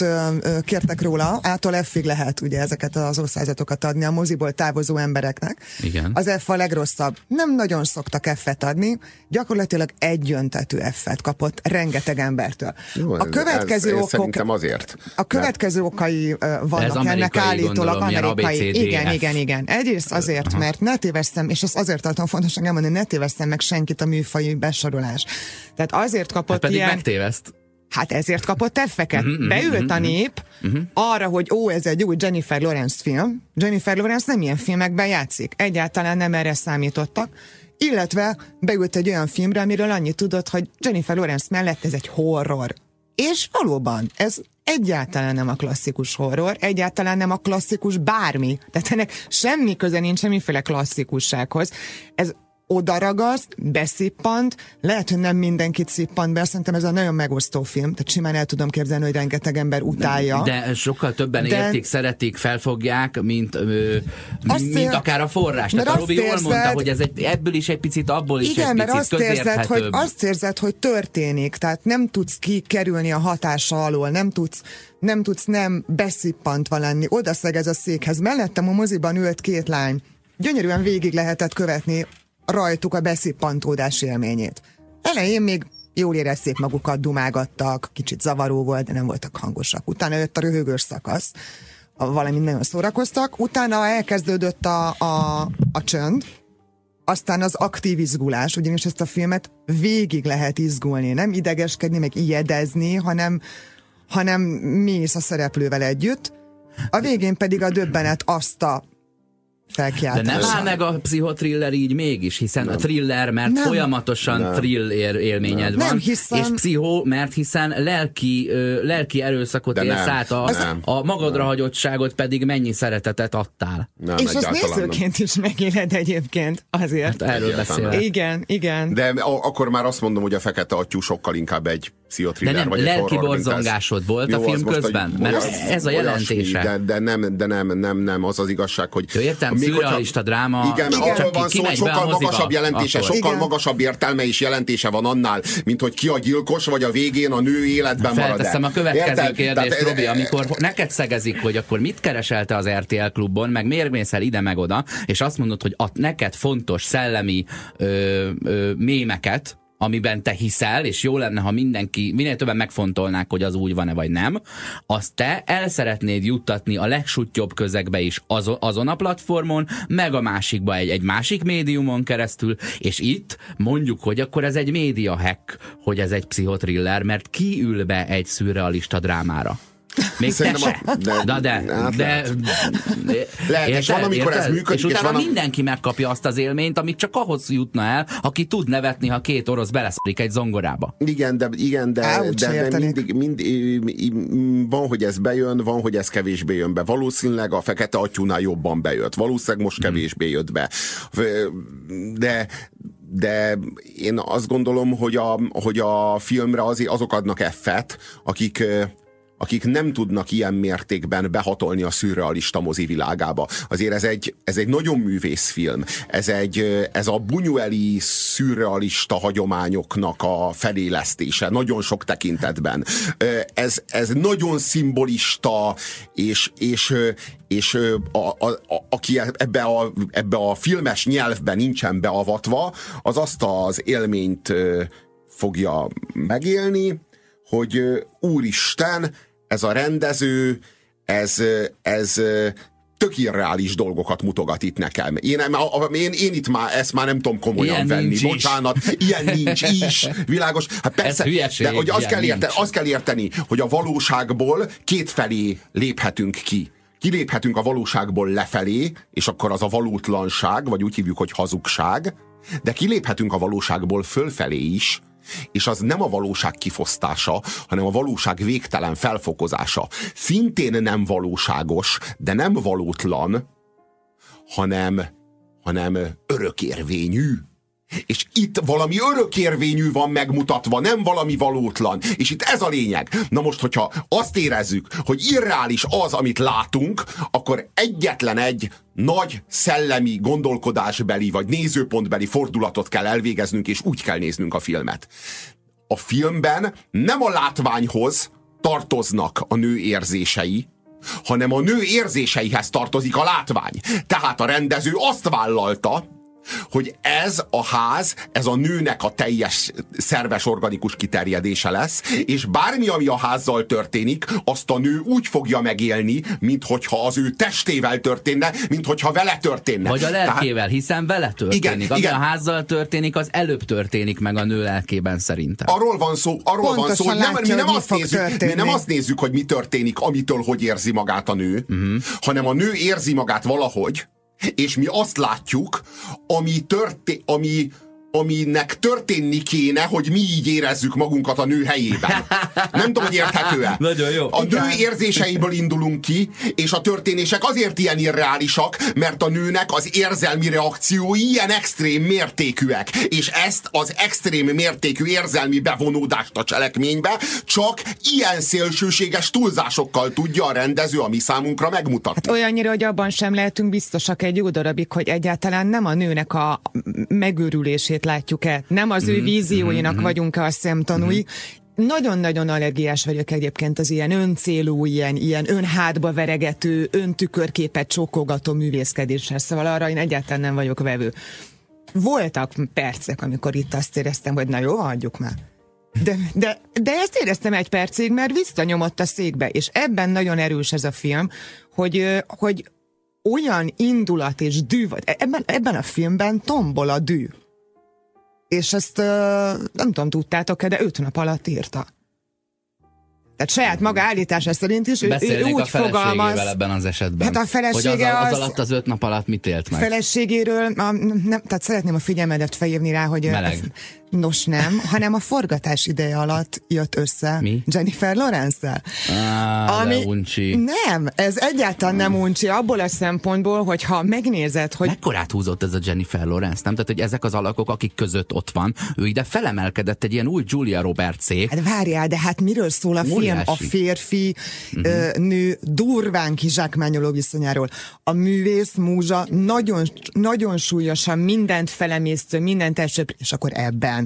ö, kértek róla, ától F-ig lehet ugye ezeket az osztályzatokat adni a moziból távozó embereknek. Igen. Az F a legrosszabb. Nem nagyon szoktak F-et adni, gyakorlatilag egyöntetű F-et kapott rengeteg embertől. Jó, a ez- következő ez, ez okok... Szerintem azért. A következő okai ö, vannak ennek állítólag gondolom, amerikai. ABCDF. Igen, igen, igen. Egyrészt azért, mert ne tévesszem, és ezt azért tartom fontosnak elmondani, ne tévesszem meg senkit a műfaji besorolás. Tehát azért kapott Hát pedig ilyen... megtéveszt. Hát ezért kapott effeket. Mhm, Beült a nép arra, hogy ó, ez egy új Jennifer Lawrence film. Jennifer Lawrence nem ilyen filmekben játszik. Egyáltalán nem erre számítottak. Illetve beült egy olyan filmre, amiről annyit tudott, hogy Jennifer Lawrence mellett ez egy horror. És valóban, ez egyáltalán nem a klasszikus horror, egyáltalán nem a klasszikus bármi. Tehát ennek semmi köze nincs semmiféle klasszikussághoz. Ez odaragaszt, beszippant, lehet, hogy nem mindenkit szippant be, szerintem ez a nagyon megosztó film, tehát simán el tudom képzelni, hogy rengeteg ember utálja. De sokkal többen De- értik, szeretik, felfogják, mint, ö, Azt mint ér- akár a forrás. mert Tehát a Robi jól érzed- mondta, hogy ez egy, ebből is egy picit, abból is Igen, egy mert picit azt érzed, hogy, azt érzed, hogy történik, tehát nem tudsz kikerülni a hatása alól, nem tudsz nem tudsz nem beszippantva lenni. Odaszeg ez a székhez. Mellettem a moziban ült két lány. Gyönyörűen végig lehetett követni rajtuk a beszippantódás élményét. Elején még jól érezték magukat, dumágattak, kicsit zavaró volt, de nem voltak hangosak. Utána jött a röhögős szakasz, a- valami nagyon szórakoztak, utána elkezdődött a, a, a csönd, aztán az aktív izgulás, ugyanis ezt a filmet végig lehet izgulni, nem idegeskedni, meg ijedezni, hanem, hanem mész a szereplővel együtt. A végén pedig a döbbenet azt a De felkiáltása. nem áll meg a pszichotriller így mégis, hiszen a thriller, mert Nem. folyamatosan Nem. thrill ér, élményed Nem van, hiszem. és pszichó, mert hiszen lelki, ö, lelki erőszakot De élsz nem. át, a, Nem. a magadra hagyottságot pedig mennyi szeretetet adtál. Nem, És azt egyáltalán nem. nézőként is megéled egyébként, azért. Hát erről beszélek. Igen, igen. De akkor már azt mondom, hogy a Fekete Atyú sokkal inkább egy De pszichotriller, nem, vagy egy lelki borzongásod volt a Jó, film az most közben? egy- Mert olyas- ez a olyasmi, jelentése. De, de nem, de nem, nem, nem, az az igazság, hogy... Jó, értem, még szürrealista hogyha- dráma, Igen, csak arról van ki szó, hogy a sokkal magasabb jelentése, akkor. sokkal Igen. magasabb értelme és jelentése van annál, mint hogy ki a gyilkos, vagy a végén a nő életben marad Felteszem a következő Érted? kérdést, Tehát, Robi, eh, amikor neked szegezik, hogy akkor mit keresel te az RTL klubban, meg miért mész el ide meg oda, és azt mondod, hogy a neked fontos szellemi ö, ö, mémeket, amiben te hiszel, és jó lenne, ha mindenki, minél többen megfontolnák, hogy az úgy van-e vagy nem, azt te el szeretnéd juttatni a legsutjobb közegbe is azon, azon a platformon, meg a másikba egy, egy másik médiumon keresztül, és itt mondjuk, hogy akkor ez egy média hack, hogy ez egy pszichotriller, mert ki ül be egy szürrealista drámára? Még te se. de- de, de, hát de, lehet. de Lehet, és van, amikor ez működik, és és utána van, am- mindenki megkapja azt az élményt, amit csak ahhoz jutna el, aki tud nevetni, ha két orosz beleszalik egy zongorába. Igen, de, igen, de, Á, de, de mindig, mind, van, hogy ez bejön, van, hogy ez kevésbé jön be. Valószínűleg a Fekete Atyúnál jobban bejött. Valószínűleg most kevésbé jött be. De, de én azt gondolom, hogy a, hogy a filmre az, azok adnak effet, akik, akik nem tudnak ilyen mértékben behatolni a szürrealista mozi világába. Azért ez egy, ez egy nagyon művészfilm. Ez, egy, ez a bunyueli szürrealista hagyományoknak a felélesztése, nagyon sok tekintetben. Ez, ez nagyon szimbolista, és, és, és a, a, a, aki ebbe a, ebbe a filmes nyelvben nincsen beavatva, az azt az élményt fogja megélni, hogy úristen, ez a rendező, ez, ez tök irreális dolgokat mutogat itt nekem. Én, én, én itt már ezt már nem tudom komolyan ilyen venni. Bocsánat, ilyen nincs is. Világos. Hát persze, hülyeség, de hogy azt kell, érteni, azt kell érteni, hogy a valóságból kétfelé léphetünk ki. Kiléphetünk a valóságból lefelé, és akkor az a valótlanság, vagy úgy hívjuk, hogy hazugság, de kiléphetünk a valóságból fölfelé is, és az nem a valóság kifosztása, hanem a valóság végtelen felfokozása. Szintén nem valóságos, de nem valótlan, hanem, hanem örökérvényű. És itt valami örökérvényű van megmutatva, nem valami valótlan. És itt ez a lényeg. Na most, hogyha azt érezzük, hogy irreális az, amit látunk, akkor egyetlen egy nagy szellemi gondolkodásbeli vagy nézőpontbeli fordulatot kell elvégeznünk, és úgy kell néznünk a filmet. A filmben nem a látványhoz tartoznak a nő érzései, hanem a nő érzéseihez tartozik a látvány. Tehát a rendező azt vállalta, hogy ez a ház, ez a nőnek a teljes szerves organikus kiterjedése lesz, és bármi, ami a házzal történik, azt a nő úgy fogja megélni, mint hogyha az ő testével történne, mint hogyha vele történne. Vagy a lelkével, Tehát, hiszen vele történik. Igen, ami igen. a házzal történik, az előbb történik meg a nő lelkében szerintem. Arról van szó, arról Pontosan van szó, hogy nem, látja, mi, nem azt nézzük, mi nem azt nézzük, hogy mi történik, amitől hogy érzi magát a nő, uh-huh. hanem a nő érzi magát valahogy, és mi azt látjuk, ami, történt, ami aminek történni kéne, hogy mi így érezzük magunkat a nő helyében. Nem tudom, hogy érthető-e. Nagyon jó. A nő érzéseiből indulunk ki, és a történések azért ilyen irreálisak, mert a nőnek az érzelmi reakciói ilyen extrém mértékűek. És ezt az extrém mértékű érzelmi bevonódást a cselekménybe csak ilyen szélsőséges túlzásokkal tudja a rendező a mi számunkra megmutatni. Hát olyannyira, hogy abban sem lehetünk biztosak egy jó darabig, hogy egyáltalán nem a nőnek a megőrülését képét látjuk-e, nem az ő mhm, vízióinak mm-hmm. vagyunk-e a szemtanúi, mm-hmm. nagyon-nagyon allergiás vagyok egyébként az ilyen öncélú, ilyen, ilyen önhátba veregető, öntükörképet csókogató művészkedéshez, szóval arra én egyáltalán nem vagyok vevő. Voltak percek, amikor itt azt éreztem, hogy na jó, adjuk már. De, de, de ezt éreztem egy percig, mert visszanyomott a székbe, és ebben nagyon erős ez a film, hogy, hogy olyan indulat és dű, ebben, ebben a filmben tombol a dű és ezt nem tudom, tudtátok-e, de öt nap alatt írta. Tehát saját maga állítása szerint is ő, ő úgy a fogalmaz. ebben az esetben. Hát a felesége hogy az, az, az, alatt az öt nap alatt mit élt meg? Feleségéről, a, nem, tehát szeretném a figyelmedet felhívni rá, hogy Meleg. Nos nem, hanem a forgatás ideje alatt jött össze Mi? Jennifer Lawrence-szel. Ah, ami uncsi. Nem, ez egyáltalán nem uncsi, abból a szempontból, hogy ha megnézed, hogy... Mekkorát húzott ez a Jennifer Lawrence, nem? Tehát, hogy ezek az alakok, akik között ott van, ő ide felemelkedett egy ilyen új Julia Roberts -é. Hát várjál, de hát miről szól a film? A férfi, uh-huh. ö, nő durván kizsákmányoló viszonyáról. A művész múzsa nagyon, nagyon súlyosan mindent felemésztő, mindent elsőbb, és akkor ebben.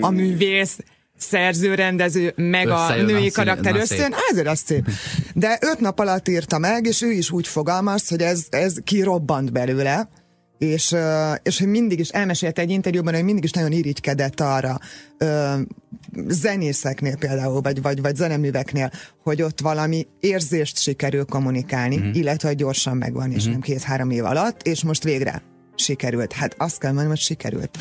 A művész, szerző, rendező, meg Összejön a női karakter összejön, ezért az szép. De öt nap alatt írta meg, és ő is úgy fogalmaz, hogy ez, ez kirobbant belőle, és, és hogy mindig is elmesélte egy interjúban, hogy mindig is nagyon irigykedett arra zenészeknél például, vagy, vagy, vagy zeneműveknél, hogy ott valami érzést sikerül kommunikálni, mm-hmm. illetve hogy gyorsan megvan, és mm-hmm. nem két-három év alatt, és most végre sikerült. Hát azt kell mondani, hogy sikerült.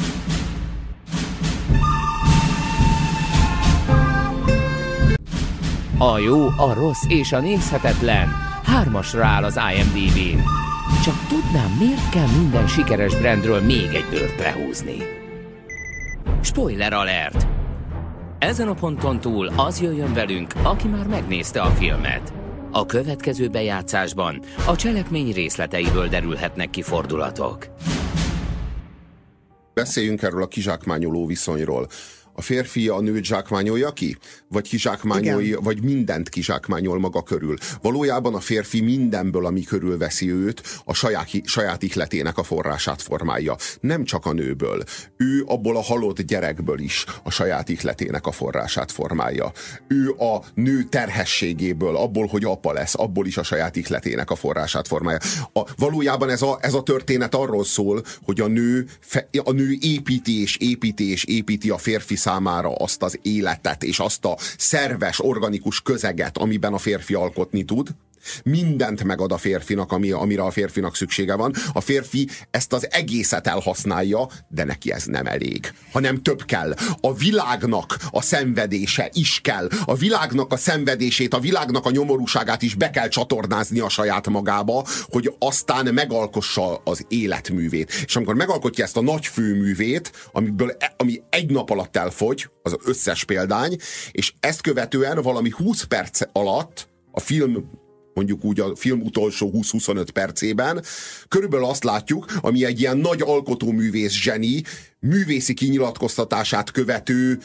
A jó, a rossz és a nézhetetlen hármasra áll az IMDb-n. Csak tudnám, miért kell minden sikeres brandről még egy bőrt lehúzni. Spoiler alert! Ezen a ponton túl az jöjjön velünk, aki már megnézte a filmet. A következő bejátszásban a cselekmény részleteiből derülhetnek ki fordulatok. Beszéljünk erről a kizsákmányoló viszonyról a férfi a nőt zsákmányolja ki? Vagy kizsákmányolja, vagy mindent kizsákmányol maga körül. Valójában a férfi mindenből, ami körülveszi őt, a saját, saját ihletének a forrását formálja. Nem csak a nőből. Ő abból a halott gyerekből is a saját ihletének a forrását formálja. Ő a nő terhességéből, abból, hogy apa lesz, abból is a saját ihletének a forrását formálja. A, valójában ez a, ez a történet arról szól, hogy a nő, fe, a nő építi és építi és építi a férfi számára azt az életet és azt a szerves, organikus közeget, amiben a férfi alkotni tud, Mindent megad a férfinak, ami, amire a férfinak szüksége van. A férfi ezt az egészet elhasználja, de neki ez nem elég, hanem több kell. A világnak a szenvedése is kell. A világnak a szenvedését, a világnak a nyomorúságát is be kell csatornázni a saját magába, hogy aztán megalkossa az életművét. És amikor megalkotja ezt a nagy főművét, amiből, e, ami egy nap alatt elfogy, az összes példány, és ezt követően valami 20 perc alatt a film mondjuk úgy a film utolsó 20-25 percében, körülbelül azt látjuk, ami egy ilyen nagy alkotóművész zseni művészi kinyilatkoztatását követő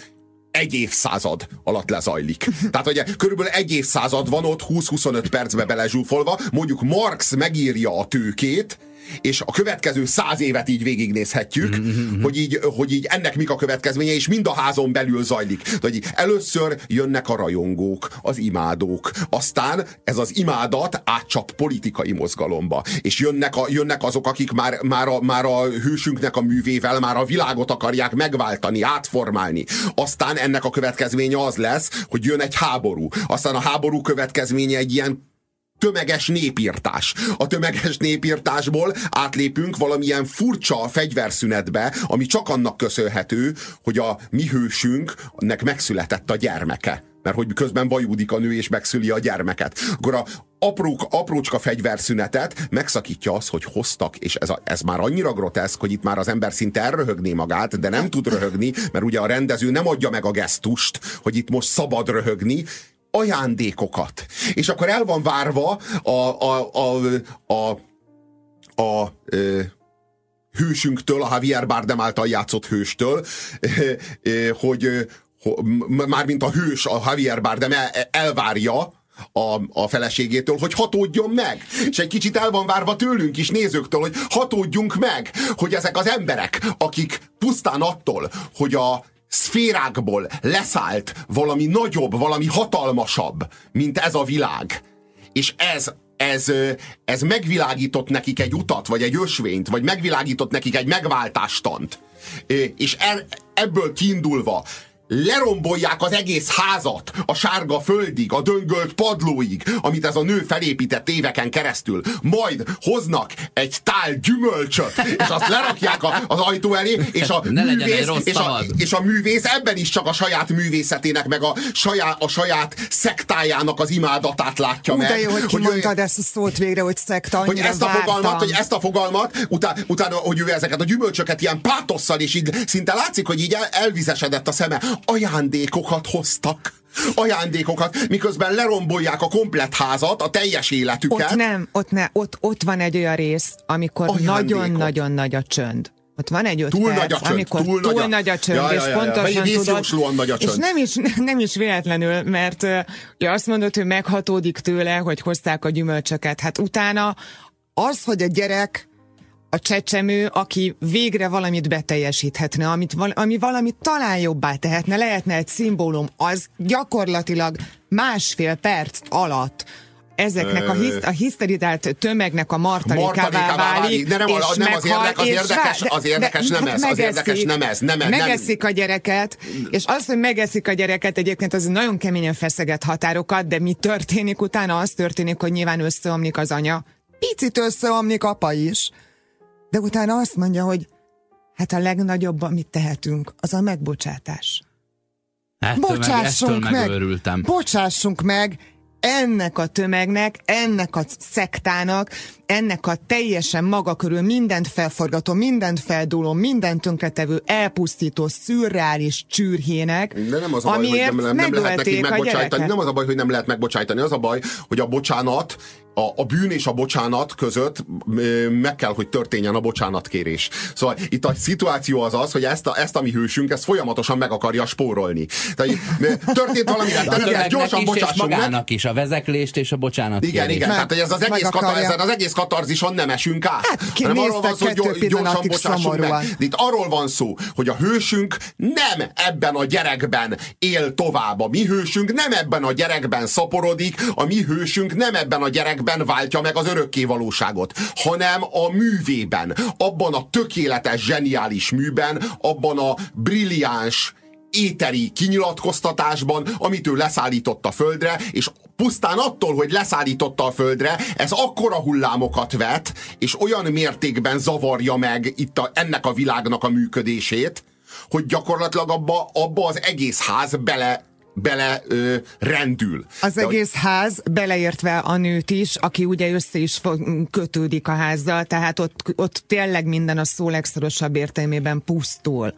egy évszázad alatt lezajlik. Tehát ugye körülbelül egy évszázad van ott 20-25 percbe belezsúfolva, mondjuk Marx megírja a tőkét, és a következő száz évet így végignézhetjük, mm-hmm. hogy, így, hogy így ennek mik a következménye, és mind a házon belül zajlik. De, hogy először jönnek a rajongók, az imádók, aztán ez az imádat átcsap politikai mozgalomba, és jönnek, a, jönnek azok, akik már, már, a, már a hősünknek a művével már a világot akarják megváltani, átformálni. Aztán ennek a következménye az lesz, hogy jön egy háború. Aztán a háború következménye egy ilyen tömeges népírtás. A tömeges népírtásból átlépünk valamilyen furcsa fegyverszünetbe, ami csak annak köszönhető, hogy a mi hősünknek megszületett a gyermeke mert hogy közben vajúdik a nő és megszüli a gyermeket. Akkor a aprók, aprócska fegyverszünetet megszakítja az, hogy hoztak, és ez, a, ez már annyira groteszk, hogy itt már az ember szinte elröhögné magát, de nem tud röhögni, mert ugye a rendező nem adja meg a gesztust, hogy itt most szabad röhögni, ajándékokat. És akkor el van várva a, a, a, a, a, a, a hősünktől, a Javier Bardem által játszott hőstől, hogy mármint a hős, a Javier Bardem elvárja, a, a feleségétől, hogy hatódjon meg. És egy kicsit el van várva tőlünk is, nézőktől, hogy hatódjunk meg, hogy ezek az emberek, akik pusztán attól, hogy a szférákból leszállt valami nagyobb, valami hatalmasabb, mint ez a világ. És ez ez, ez megvilágított nekik egy utat, vagy egy ösvényt, vagy megvilágított nekik egy megváltástant. És e, ebből kiindulva lerombolják az egész házat, a sárga földig, a döngölt padlóig, amit ez a nő felépített éveken keresztül. Majd hoznak egy tál gyümölcsöt, és azt lerakják a, az ajtó elé, és a, ne művész, és, a, és a művész ebben is csak a saját művészetének, meg a saját, a saját szektájának az imádatát látja Ú, meg. De jó, hogy kimondtad ezt a szót végre, hogy szekta, hogy ezt a vártam. fogalmat, hogy ezt a fogalmat, utána, utána hogy ő ezeket a gyümölcsöket ilyen pátosszal, és így szinte látszik, hogy így el, elvizesedett a szeme ajándékokat hoztak. Ajándékokat, miközben lerombolják a komplet házat, a teljes életüket. Ott nem, ott, ne, ott, ott van egy olyan rész, amikor nagyon-nagyon nagy a csönd. Ott van egy öt túl perc, nagy a csönd, amikor túl, túl nagy a, nagy a csönd, ja, ja, és ja, ja, pontosan tudod, nagy a csönd. és nem is, (laughs) nem is véletlenül, mert ugye azt mondod, hogy meghatódik tőle, hogy hozták a gyümölcsöket. Hát utána az, hogy a gyerek a csecsemő, aki végre valamit beteljesíthetne, amit, ami valamit talán jobbá tehetne, lehetne egy szimbólum, az gyakorlatilag másfél perc alatt ezeknek a, hisz, a hiszterizált tömegnek a martalékává válik, de nem, és nem az, érdek, az érdekes, de, az érdekes de, nem ez, az érdekes nem ez. Nem, megeszik a gyereket, és az, hogy megeszik a gyereket egyébként az nagyon keményen feszeget határokat, de mi történik utána? Az történik, hogy nyilván összeomlik az anya. Picit összeomlik apa is de utána azt mondja, hogy hát a legnagyobb, amit tehetünk, az a megbocsátás. Ettől Bocsássunk meg, meg, bocsássunk meg ennek a tömegnek, ennek a szektának, ennek a teljesen maga körül mindent felforgató, mindent feldúló, mindent tönkretevő, elpusztító, szürreális csűrhének, De nem az a baj, hogy nem, nem, nem lehet nekik megbocsájtani. Nem az a baj, hogy nem lehet megbocsájtani. Az a baj, hogy a bocsánat a, a bűn és a bocsánat között meg kell, hogy történjen a bocsánatkérés. Szóval itt a szituáció az az, hogy ezt a, ezt a mi hősünk, ezt folyamatosan meg akarja spórolni. Tehát történt valami rettenetes, gyorsan bocsássunk meg. magának is, a vezeklést és a bocsánat. Igen, igen, meg, tehát ez az egész, kata, ezen az egész katarzison nem esünk át. Hát, hanem arról van szó, hogy gyorsan bocsássunk meg. De itt arról van szó, hogy a hősünk nem ebben a gyerekben él tovább. A mi hősünk nem ebben a gyerekben szaporodik, a mi hősünk nem ebben a gyerekben lélekben váltja meg az örökké valóságot, hanem a művében, abban a tökéletes, zseniális műben, abban a brilliáns, éteri kinyilatkoztatásban, amit ő leszállított a földre, és pusztán attól, hogy leszállította a földre, ez akkora hullámokat vet, és olyan mértékben zavarja meg itt a, ennek a világnak a működését, hogy gyakorlatilag abba, abba az egész ház bele bele ö, rendül. Az De, egész hogy... ház, beleértve a nőt is, aki ugye össze is kötődik a házzal, tehát ott, ott tényleg minden a szó legszorosabb értelmében pusztul.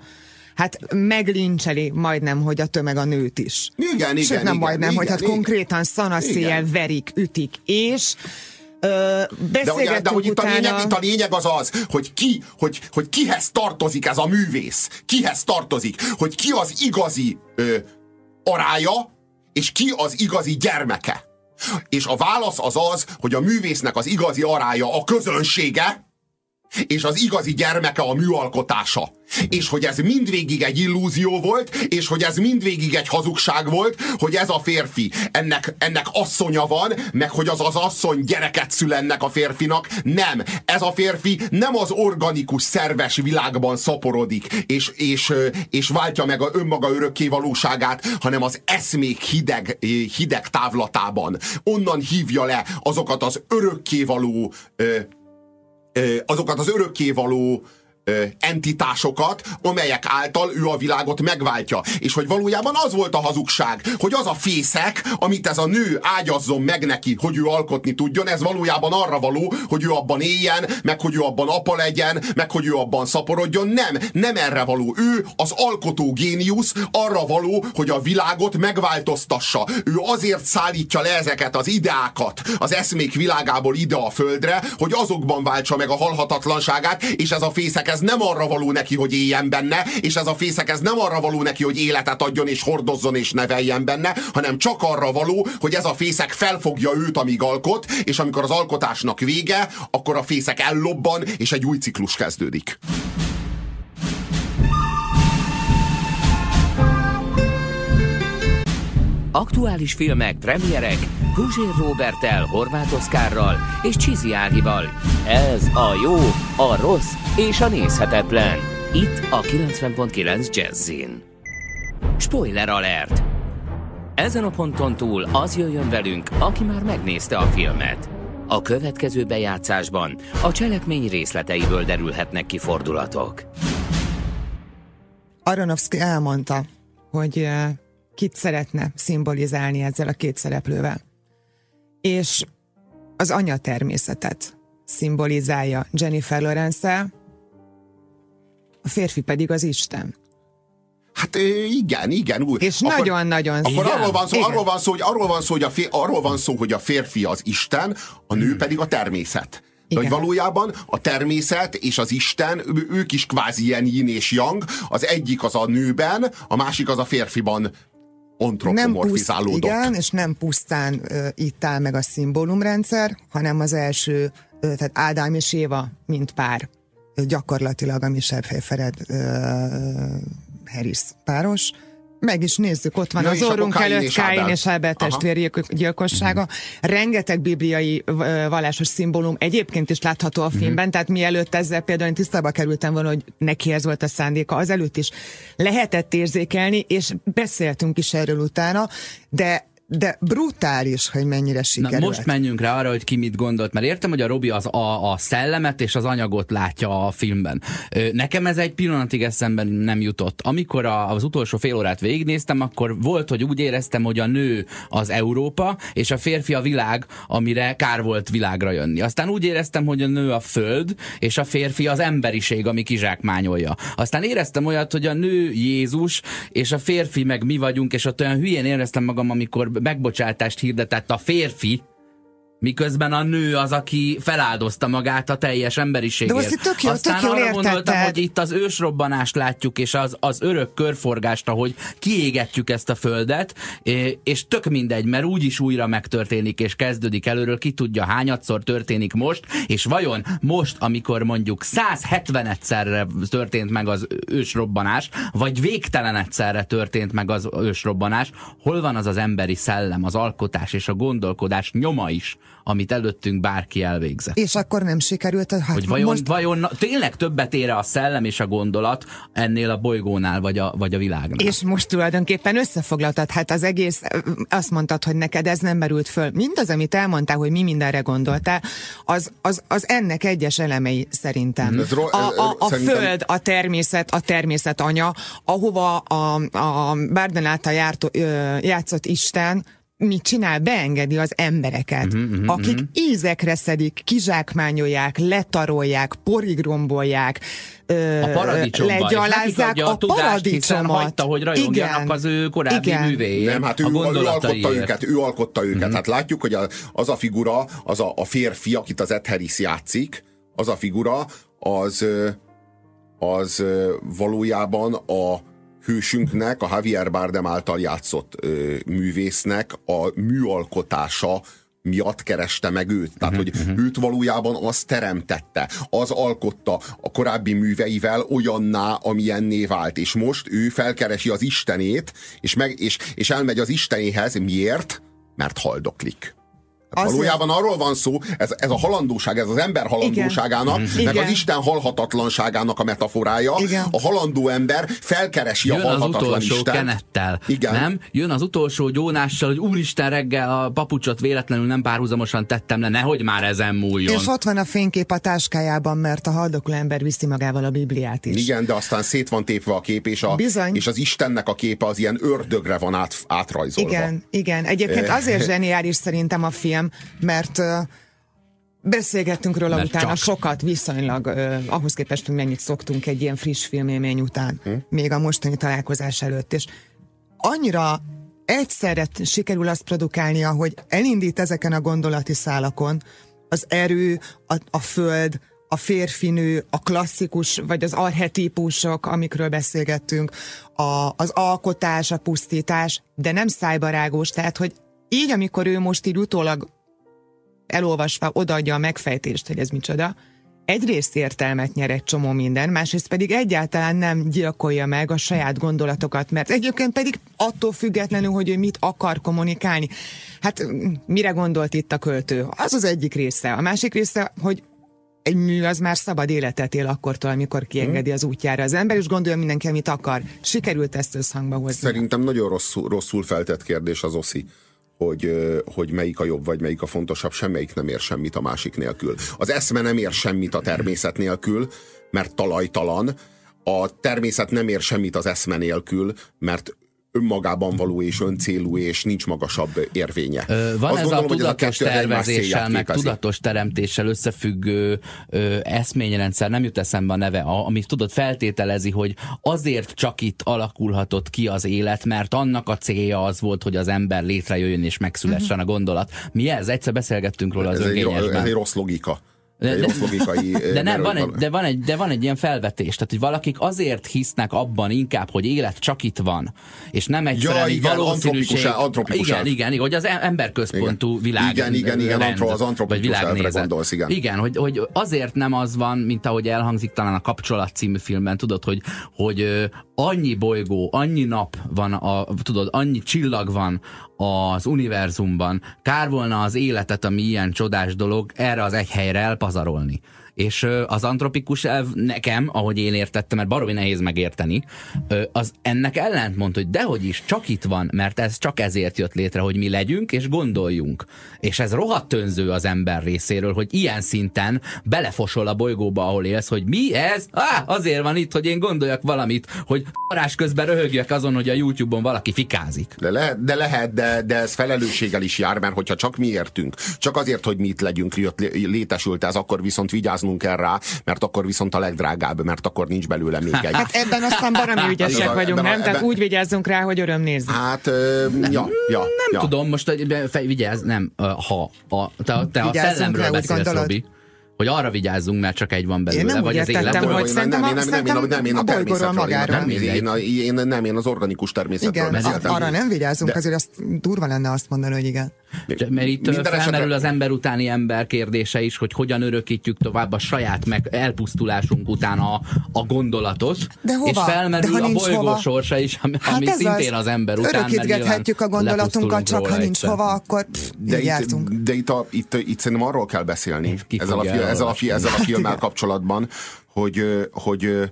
Hát meglincseli majdnem, hogy a tömeg a nőt is. Igen, igen, Sőt, nem igen, majdnem, igen, hogy hát igen, konkrétan szanaszéjjel verik, ütik, és Ö, de, ugye, de hogy itt a, lényeg, itt a lényeg az az, hogy, ki, hogy, hogy kihez tartozik ez a művész. Kihez tartozik. Hogy ki az igazi ö, arája, és ki az igazi gyermeke. És a válasz az az, hogy a művésznek az igazi arája a közönsége, és az igazi gyermeke a műalkotása. És hogy ez mindvégig egy illúzió volt, és hogy ez mindvégig egy hazugság volt, hogy ez a férfi, ennek, ennek asszonya van, meg hogy az az asszony gyereket szül ennek a férfinak. Nem. Ez a férfi nem az organikus, szerves világban szaporodik, és, és, és váltja meg a önmaga örökké valóságát, hanem az eszmék hideg, hideg távlatában. Onnan hívja le azokat az örökkévaló azokat az örökkévaló entitásokat, amelyek által ő a világot megváltja. És hogy valójában az volt a hazugság, hogy az a fészek, amit ez a nő ágyazzon meg neki, hogy ő alkotni tudjon, ez valójában arra való, hogy ő abban éljen, meg hogy ő abban apa legyen, meg hogy ő abban szaporodjon. Nem, nem erre való. Ő az alkotó géniusz arra való, hogy a világot megváltoztassa. Ő azért szállítja le ezeket az ideákat az eszmék világából ide a földre, hogy azokban váltsa meg a halhatatlanságát, és ez a fészek ez nem arra való neki, hogy éljen benne, és ez a fészek ez nem arra való neki, hogy életet adjon, és hordozzon, és neveljen benne, hanem csak arra való, hogy ez a fészek felfogja őt, amíg alkot, és amikor az alkotásnak vége, akkor a fészek ellobban, és egy új ciklus kezdődik. Aktuális filmek, premierek, Guzsér Robertel, Horváth Oszkárral és Csizi Ágival. Ez a jó, a rossz és a nézhetetlen. Itt a 90.9 Jazzin. Spoiler alert! Ezen a ponton túl az jöjjön velünk, aki már megnézte a filmet. A következő bejátszásban a cselekmény részleteiből derülhetnek ki fordulatok. Aronofsky elmondta, hogy eh, kit szeretne szimbolizálni ezzel a két szereplővel. És az anya természetet szimbolizálja Jennifer lawrence a férfi pedig az Isten. Hát igen, igen. Úgy. És nagyon-nagyon Akkor arról van, szó, arról van szó, hogy arról van szó, hogy a fér, arról van szó, hogy a férfi az Isten, a nő hmm. pedig a természet. De hogy valójában a természet és az Isten, ők is kvázi ilyen yin és yang, az egyik az a nőben, a másik az a férfiban antropomorfizálódott. Nem puszt, igen, és nem pusztán uh, itt áll meg a szimbólumrendszer, hanem az első, uh, tehát Ádám és Éva, mint pár, uh, gyakorlatilag a Michel Pfeiffered Harris páros, meg is nézzük, ott van ja, az orrunk előtt Káin és Ábel testvérgyilkossága. Uh-huh. Rengeteg bibliai vallásos szimbólum egyébként is látható a filmben, uh-huh. tehát mielőtt ezzel például én tisztába kerültem volna, hogy neki ez volt a szándéka, azelőtt is lehetett érzékelni, és beszéltünk is erről utána, de de brutális, hogy mennyire sikerült. Na, most menjünk rá arra, hogy ki mit gondolt, mert értem, hogy a Robi az a, a szellemet és az anyagot látja a filmben. Nekem ez egy pillanatig eszemben nem jutott. Amikor a, az utolsó fél órát végignéztem, akkor volt, hogy úgy éreztem, hogy a nő az Európa, és a férfi a világ, amire kár volt világra jönni. Aztán úgy éreztem, hogy a nő a föld, és a férfi az emberiség, ami kizsákmányolja. Aztán éreztem olyat, hogy a nő Jézus, és a férfi meg mi vagyunk, és ott olyan hülyén éreztem magam, amikor megbocsátást hirdetett a férfi, miközben a nő az, aki feláldozta magát a teljes emberiségért. De azt tök jó, Aztán tök jól arra gondoltam, értetted. hogy itt az ősrobbanást látjuk, és az, az örök körforgást, ahogy kiégetjük ezt a földet, és tök mindegy, mert úgyis újra megtörténik, és kezdődik előről, ki tudja hányadszor történik most, és vajon most, amikor mondjuk 170 egyszerre történt meg az ősrobbanás, vagy végtelen egyszerre történt meg az ősrobbanás, hol van az az emberi szellem, az alkotás és a gondolkodás nyoma is, amit előttünk bárki elvégzett? És akkor nem sikerült, hát Hogy vajon, most vajon tényleg többet ér a szellem és a gondolat ennél a bolygónál, vagy a, vagy a világnál? És most tulajdonképpen összefoglaltad, hát az egész, azt mondtad, hogy neked ez nem merült föl. Mindaz, amit elmondtál, hogy mi mindenre gondoltál, az, az, az ennek egyes elemei szerintem. Ez ro- A, a, a szerintem- föld, a természet, a természet anya, ahova a, a által járt, játszott Isten, mit csinál? Beengedi az embereket, uh-huh, uh-huh, akik uh-huh. ízekre szedik, kizsákmányolják, letarolják, porigrombolják, ö, a paradicsomba, és nekik legyalázzák a, a tudást, paradicsomot. hagyta, hogy rajongjanak Igen. az ő korábbi Igen. művéért, Nem, hát ő, ő alkotta őket, ő alkotta őket. Hát látjuk, hogy a, az a figura, az a, a férfi, akit az Ed Harris játszik, az a figura, az, az valójában a hősünknek, a Javier Bardem által játszott ö, művésznek a műalkotása miatt kereste meg őt. Tehát, hogy őt valójában az teremtette, az alkotta a korábbi műveivel olyanná, amilyenné vált. És most ő felkeresi az Istenét, és, meg, és, és elmegy az Istenéhez. Miért? Mert haldoklik. Hát Azért- valójában arról van szó, ez, ez a halandóság, ez az ember halandóságának, meg Igen. az Isten halhatatlanságának a metaforája. Igen. A halandó ember felkeresi a Jön az halhatatlan utolsó Istent. kenettel, Igen. nem? Jön az utolsó gyónással, hogy úristen reggel a papucsot véletlenül nem párhuzamosan tettem le, nehogy már ezen múljon. És ott van a fénykép a táskájában, mert a haldokló ember viszi magával a Bibliát is. Igen, de aztán szét van tépve a kép, és, a, Bizony. és az Istennek a képe az ilyen ördögre van át, átrajzolva. Igen, igen. Egyébként azért zseniális szerintem a film, mert ö, beszélgettünk róla Mert utána csak. sokat, viszonylag ö, ahhoz képest, hogy mennyit szoktunk egy ilyen friss filmélmény után, hm? még a mostani találkozás előtt, és annyira egyszerre sikerül azt produkálnia, hogy elindít ezeken a gondolati szálakon az erő, a, a föld, a férfinő, a klasszikus, vagy az archetípusok, amikről beszélgettünk, a, az alkotás, a pusztítás, de nem szájbarágos, tehát, hogy így, amikor ő most így utólag elolvasva odaadja a megfejtést, hogy ez micsoda, egyrészt értelmet nyer egy csomó minden, másrészt pedig egyáltalán nem gyilkolja meg a saját gondolatokat, mert egyébként pedig attól függetlenül, hogy ő mit akar kommunikálni. Hát mire gondolt itt a költő? Az az egyik része. A másik része, hogy egy mű az már szabad életet él akkortól, amikor kiengedi az útjára az ember, és gondolja mindenki, amit akar. Sikerült ezt összhangba hozni. Szerintem nagyon rosszul, rosszul feltett kérdés az oszi hogy, hogy melyik a jobb, vagy melyik a fontosabb, semmelyik nem ér semmit a másik nélkül. Az eszme nem ér semmit a természet nélkül, mert talajtalan, a természet nem ér semmit az eszme nélkül, mert önmagában való és öncélú, és nincs magasabb érvénye. Ö, Van Azt ez gondolom, a tudatos kettő egymás tervezéssel, meg képezi. tudatos teremtéssel összefüggő ö, eszményrendszer, nem jut eszembe a neve, a, ami tudod feltételezi, hogy azért csak itt alakulhatott ki az élet, mert annak a célja az volt, hogy az ember létrejöjjön és megszülessen a gondolat. Mi ez? Egyszer beszélgettünk róla az ez, egy, ez egy rossz logika. De- egy de- logikai... (laughs) De nem, van egy, de, van egy, de van egy ilyen felvetés, tehát hogy valakik azért hisznek abban inkább, hogy élet csak itt van, és nem egyszerűen Ja, egy igen, valószínűség. antropikus- antropikus igen, igen, igen, hogy az em- emberközpontú Igen. világ. Igen, igen, igen, rend, antro- az antropikus elvre gondolsz, igen. Igen, hogy, hogy azért nem az van, mint ahogy elhangzik talán a Kapcsolat című filmben, tudod, hogy, hogy annyi bolygó, annyi nap van, a, tudod, annyi csillag van az univerzumban, kár volna az életet, ami ilyen csodás dolog, erre az egy helyre elpazarolni. És az antropikus elv nekem, ahogy én értettem, mert baromi nehéz megérteni, az ennek ellentmond, hogy dehogy is, csak itt van, mert ez csak ezért jött létre, hogy mi legyünk és gondoljunk. És ez rohadt önző az ember részéről, hogy ilyen szinten belefosol a bolygóba, ahol élsz, hogy mi ez? Á, azért van itt, hogy én gondoljak valamit, hogy parás közben röhögjek azon, hogy a YouTube-on valaki fikázik. De lehet, de, lehet de, de ez felelősséggel is jár, mert hogyha csak mi értünk, csak azért, hogy mi itt legyünk, jött, lé- létesült ez, akkor viszont vigyáznunk vigyáznunk kell rá, mert akkor viszont a legdrágább, mert akkor nincs belőle még egy. (laughs) Hát ebben aztán baromi ügyesek Ebben- vagyunk, ebben a- nem? Tehát ebben- úgy vigyázzunk rá, hogy öröm nézni. Hát, ö, ja, ja, Nem ja. tudom, most hogy fej, vigyázz, nem, ha a, te, te a szellemről beszélsz? Robi, hogy arra vigyázzunk, mert csak egy van belőle, nem úgy vagy az értettem, életből. hogy szerintem nem, nem, nem, én nem, én a a bolygóról én magáról. természet- én, én, nem, én az organikus természetről Igen, beszéltem. arra nem vigyázunk, De- azért azt durva lenne azt mondani, hogy igen. Mert itt Minden felmerül esetre- az ember utáni ember kérdése is, hogy hogyan örökítjük tovább a saját meg elpusztulásunk után a, a gondolatot. De hova? És felmerül De ha a bolygó hova? sorsa is, ami, Hát ami ez szintén az, ember után. mert Örökítgethetjük a gondolatunkat, csak ha nincs egyszer. hova, akkor pff, De jártunk. itt, de itt, a, itt, itt szerintem arról kell beszélni, Ki ezzel a, ezzel, a, ezzel a filmmel kapcsolatban, hogy, hogy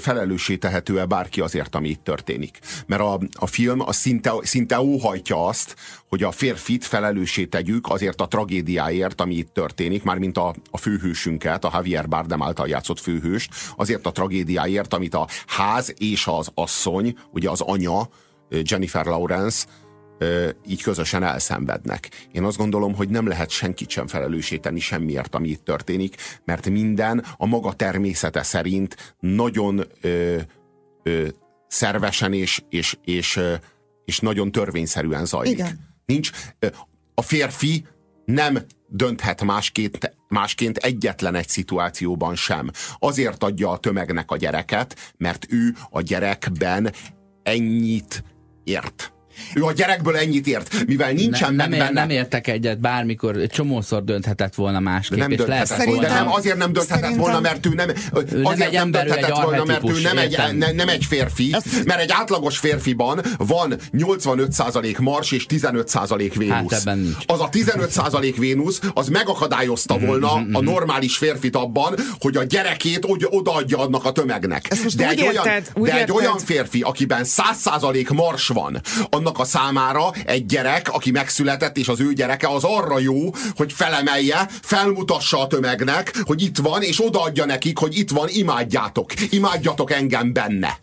felelőssé tehető-e bárki azért, ami itt történik. Mert a, a film az szinte, szinte óhajtja azt, hogy a férfit felelőssé tegyük azért a tragédiáért, ami itt történik, mármint a, a főhősünket, a Javier Bardem által játszott főhőst, azért a tragédiáért, amit a ház és az asszony, ugye az anya, Jennifer Lawrence, így közösen elszenvednek. Én azt gondolom, hogy nem lehet senkit sem felelősíteni semmiért, ami itt történik, mert minden a maga természete szerint nagyon ö, ö, szervesen és, és, és, és nagyon törvényszerűen zajlik. Igen. Nincs, a férfi nem dönthet másként, másként egyetlen egy szituációban sem. Azért adja a tömegnek a gyereket, mert ő a gyerekben ennyit ért. Ő a gyerekből ennyit ért, mivel nincsen nem, nem, benne. nem értek egyet, bármikor csomószor dönthetett volna másképp. Nem és dönthetett volna, de nem, azért nem dönthetett Szerintem- volna, mert ő nem, nem azért egy nem ember, ő egy dönthetett volna, mert ő nem egy, ne, nem egy férfi, mert egy átlagos férfiban van 85% Mars és 15% Vénusz. Hát ebben nincs. Az a 15% Vénusz, az megakadályozta volna a normális férfit abban, hogy a gyerekét odaadja annak a tömegnek. Ezt de egy, olyan, érted, de egy érted. olyan férfi, akiben 100% Mars van, annak a számára egy gyerek, aki megszületett, és az ő gyereke az arra jó, hogy felemelje, felmutassa a tömegnek, hogy itt van, és odaadja nekik, hogy itt van, imádjátok, imádjatok engem benne.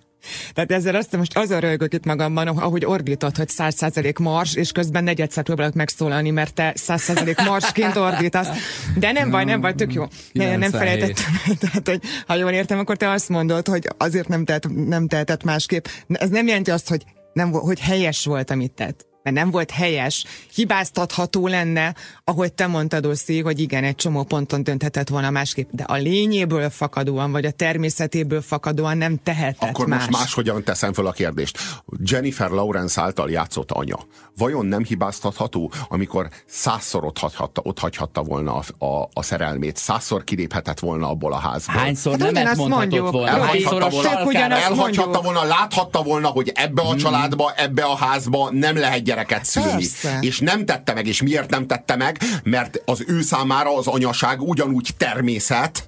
Tehát ezzel azt most azon rögök itt magamban, ahogy ordítod, hogy 100% mars, és közben negyedszer próbálok megszólalni, mert te 100% marsként ordítasz. De nem baj, nem baj, tök jó. Ne, nem 97. felejtettem. Tehát, hogy ha jól értem, akkor te azt mondod, hogy azért nem, tehet, nem tehetett másképp. Ez nem jelenti azt, hogy, nem, hogy helyes volt, amit tett. Mert nem volt helyes, hibáztatható lenne, ahogy te mondtad, Oszi, hogy igen, egy csomó ponton dönthetett volna másképp, de a lényéből fakadóan, vagy a természetéből fakadóan nem tehetett Akkor más. most máshogyan teszem fel a kérdést. Jennifer Lawrence által játszott anya, vajon nem hibáztatható, amikor százszor ott hagyhatta, ott hagyhatta volna a, a, a szerelmét, százszor kiléphetett volna abból a házból? Hányszor Hát ugyanazt mondhatott mondjuk. volna? Elhagyhatta volna, elhagyhatta volna, láthatta volna, hogy ebbe a családba, ebbe a házba nem lehet gyereket szülni. Persze. És nem tette meg, és miért nem tette meg? Mert az ő számára az anyaság ugyanúgy természet,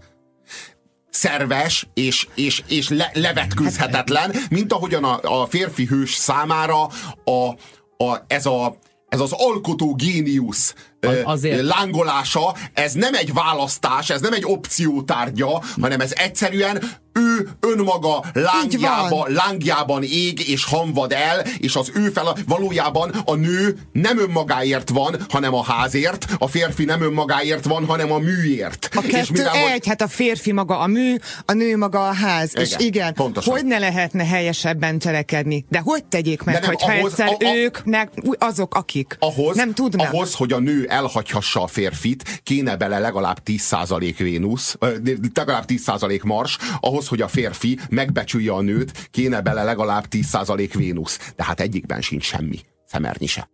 szerves és, és, és le, levetkőzhetetlen, mint ahogyan a, a férfi hős számára a, a, ez, a, ez az alkotó géniusz ö, azért- lángolása, ez nem egy választás, ez nem egy opció tárgya, hanem ez egyszerűen ő önmaga lángjába, lángjában ég és hamvad el, és az ő fel valójában a nő nem önmagáért van, hanem a házért, a férfi nem önmagáért van, hanem a műért. A kettő egy, hát a férfi maga a mű, a nő maga a ház. Igen, és igen, pontosan. Hogy ne lehetne helyesebben cselekedni? De hogy tegyék meg, hogyha ahhoz- egyszer a- a- ők nek, ú- azok, akik ahhoz, nem tudnak. ahhoz, hogy a nő elhagyhassa a férfit, kéne bele legalább 10% Vénusz, legalább 10% Mars, ahhoz, hogy a férfi megbecsülje a nőt, kéne bele legalább 10% Vénusz. De hát egyikben sincs semmi. Szemernyi se.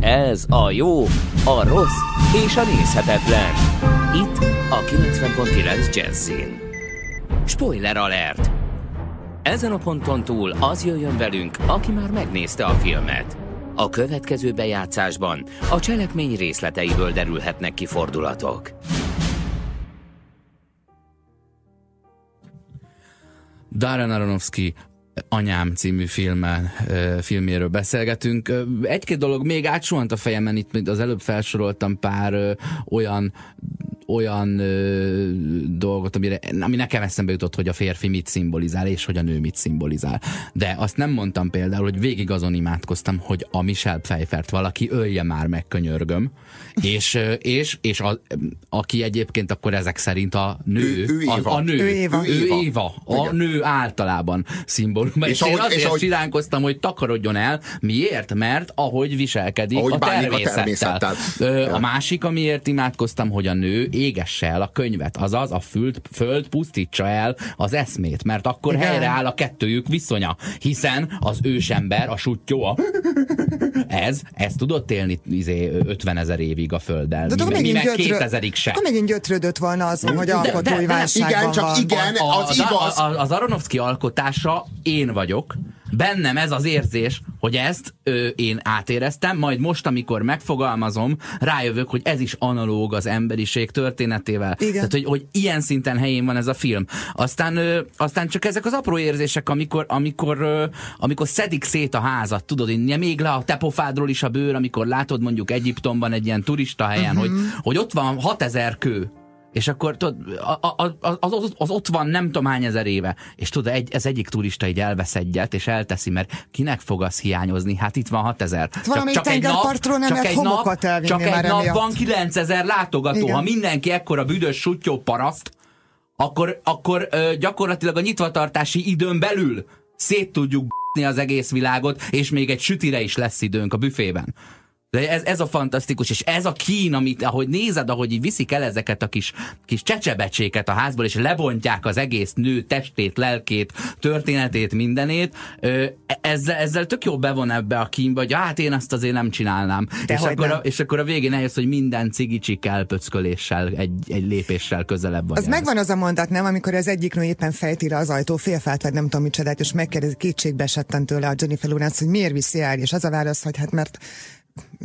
Ez a jó, a rossz és a nézhetetlen. Itt a 90.9 Jazzin. Spoiler alert! Ezen a ponton túl az jöjjön velünk, aki már megnézte a filmet. A következő bejátszásban a cselekmény részleteiből derülhetnek ki fordulatok. Darren Aronofsky Anyám című filmen, filméről beszélgetünk. Egy-két dolog még átsuhant a fejemen, itt még az előbb felsoroltam pár olyan olyan ö, dolgot, amire, ami nekem eszembe jutott, hogy a férfi mit szimbolizál, és hogy a nő mit szimbolizál. De azt nem mondtam például, hogy végig azon imádkoztam, hogy a Michelle Pfeiffert valaki ölje már meg, könyörgöm. És, ö, és, és a, aki egyébként akkor ezek szerint a nő, Ő- ő Éva. A, a nő, Ő Éva. ő Ő Éva. Éva, a nő általában szimbólum. És, És és én ahogy- és azért ahogy- siránkoztam, hogy takarodjon el. Miért? Mert ahogy viselkedik Ahogy a bánik a természettel. természettel. Ö, Ja. A másik, amiért imádkoztam, hogy a nő égesse el a könyvet, azaz a föld, föld pusztítsa el az eszmét, mert akkor Igen. helyreáll a kettőjük viszonya, hiszen az ősember, a sutyó, a ez, ez tudott élni izé, 50 ezer évig a földdel. De mi, akkor mi megint, meg gyötrö... 2000-ig se. akkor megint gyötrődött volna azon, hogy alkotói válságban igen, csak igen. az az, igaz. Az Aronofsky alkotása én vagyok. Bennem ez az érzés, hogy ezt ö, én átéreztem, majd most, amikor megfogalmazom, rájövök, hogy ez is analóg az emberiség történetével. Igen. Tehát, hogy, hogy ilyen szinten helyén van ez a film. Aztán, ö, aztán csak ezek az apró érzések, amikor, amikor, ö, amikor szedik szét a házat, tudod, így még le a tepofádról is a bőr, amikor látod mondjuk Egyiptomban egy ilyen turista helyen, uh-huh. hogy, hogy ott van 6000 kő, és akkor tudod, az, az, az ott van nem tudom hány ezer éve, és tudod, egy, ez egyik turista így elvesz egyet, és elteszi, mert kinek fog az hiányozni? Hát itt van 6000. Csak, valamelyik tengerpartról nem lehet homokat elvinni csak egy nap emiatt. van 9000 látogató. Igen. Ha mindenki ekkora büdös sutyó paraszt, akkor, akkor ö, gyakorlatilag a nyitvatartási időn belül szét tudjuk az egész világot, és még egy sütire is lesz időnk a büfében. De ez, ez a fantasztikus, és ez a kín, amit ahogy nézed, ahogy így viszik el ezeket a kis, kis csecsebecséket a házból, és lebontják az egész nő testét, lelkét, történetét, mindenét, ö, ezzel, ezzel tök jó bevon ebbe a kínba, hogy hát én azt azért nem csinálnám. és akkor, a, nem. és akkor a végén eljössz, hogy minden cigicsik elpöcköléssel, egy, egy lépéssel közelebb vagy. Az ehhez. megvan az a mondat, nem, amikor az egyik nő éppen fejti le az ajtó, félfelt, vagy nem tudom micsodát, és megkérdezi kétségbe esetten tőle a Jennifer Lawrence, hogy miért viszi el, és az a válasz, hogy hát mert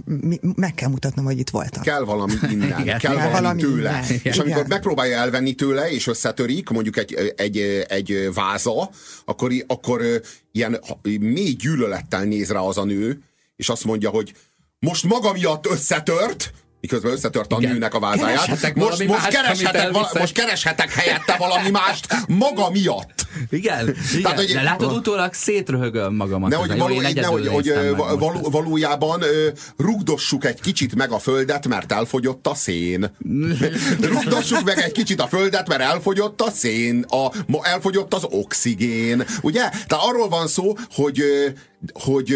mi, meg kell mutatnom, hogy itt voltam. kell valami (laughs) innen, Igen. kell valami, valami tőle. innen. És Igen. amikor megpróbálja elvenni tőle, és összetörik, mondjuk egy, egy, egy váza, akkor, akkor ilyen mély gyűlölettel néz rá az a nő, és azt mondja, hogy most maga miatt összetört, miközben összetört a Igen. nőnek a vázáját. Kereshetek Most, most, mást, kereshetek, elviszek. most kereshetek helyette valami mást maga miatt. Igen, igen. Tehát, hogy- de látod, utólag szétröhögöm magamat. Ezen. hogy, Jó, való, én ne, hogy, hogy való, valójában rugdossuk egy kicsit meg a földet, mert elfogyott a szén. (laughs) rugdossuk meg egy kicsit a földet, mert elfogyott a szén, a, elfogyott az oxigén. Ugye? Tehát arról van szó, hogy, hogy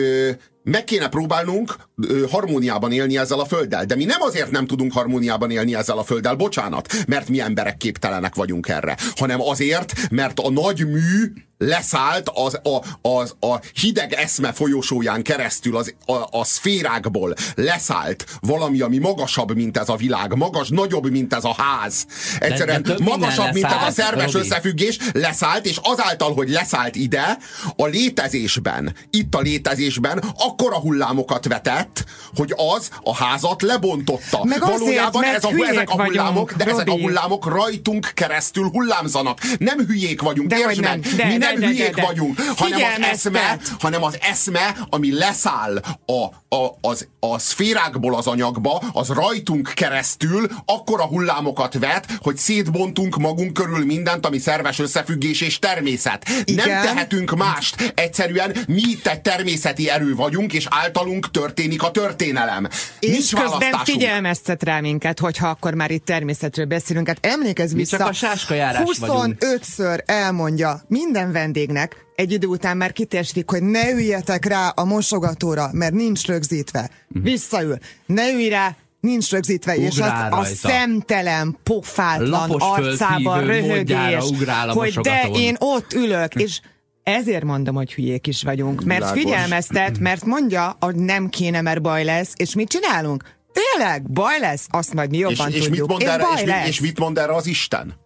meg kéne próbálnunk ö, harmóniában élni ezzel a földdel. De mi nem azért nem tudunk harmóniában élni ezzel a földdel, bocsánat, mert mi emberek képtelenek vagyunk erre, hanem azért, mert a nagy mű leszállt az, a, az, a hideg eszme folyosóján keresztül, az, a, a szférákból leszállt valami, ami magasabb, mint ez a világ, magas, nagyobb, mint ez a ház. Egyszerűen de minden magasabb, mint ez a szerves Robi. összefüggés, leszállt, és azáltal, hogy leszállt ide, a létezésben, itt a létezésben akkora hullámokat vetett, hogy az a házat lebontotta. Meg azért, Valójában ez a, ezek a vagyunk, hullámok, de ezek a hullámok rajtunk keresztül hullámzanak. Nem hülyék vagyunk, Dehogy értsd nem. meg, De, mi de, nem de, de, hülyék de. vagyunk, hanem az, eszme, hanem az eszme, ami leszáll a, a, az, a szférákból az anyagba, az rajtunk keresztül akkora hullámokat vet, hogy szétbontunk magunk körül mindent, ami szerves összefüggés és természet. Igen. Nem tehetünk mást. Egyszerűen mi itt egy természeti erő vagyunk, és általunk történik a történelem. És Nincs közben figyelmeztet rá minket, hogyha akkor már itt természetről beszélünk. Hát Emlékezz Mi vissza, csak a sáskajárás vagyunk. 25-ször elmondja minden vendégnek, egy idő után már kitestik, hogy ne üljetek rá a mosogatóra, mert nincs rögzítve. Mhm. Visszaül. Ne ülj rá, nincs rögzítve, és az Ugrál a szemtelen, pofátlan Lapos arcában röhögés, ugrál hogy de én ott ülök, és ezért mondom, hogy hülyék is vagyunk, mert Világos. figyelmeztet, (clears throat) mert mondja, hogy nem kéne, mert baj lesz, és mit csinálunk? Tényleg, baj lesz? Azt majd mi jobban és, mit tudjuk. mond erre, baj és, mit, és mit mond erre az Isten?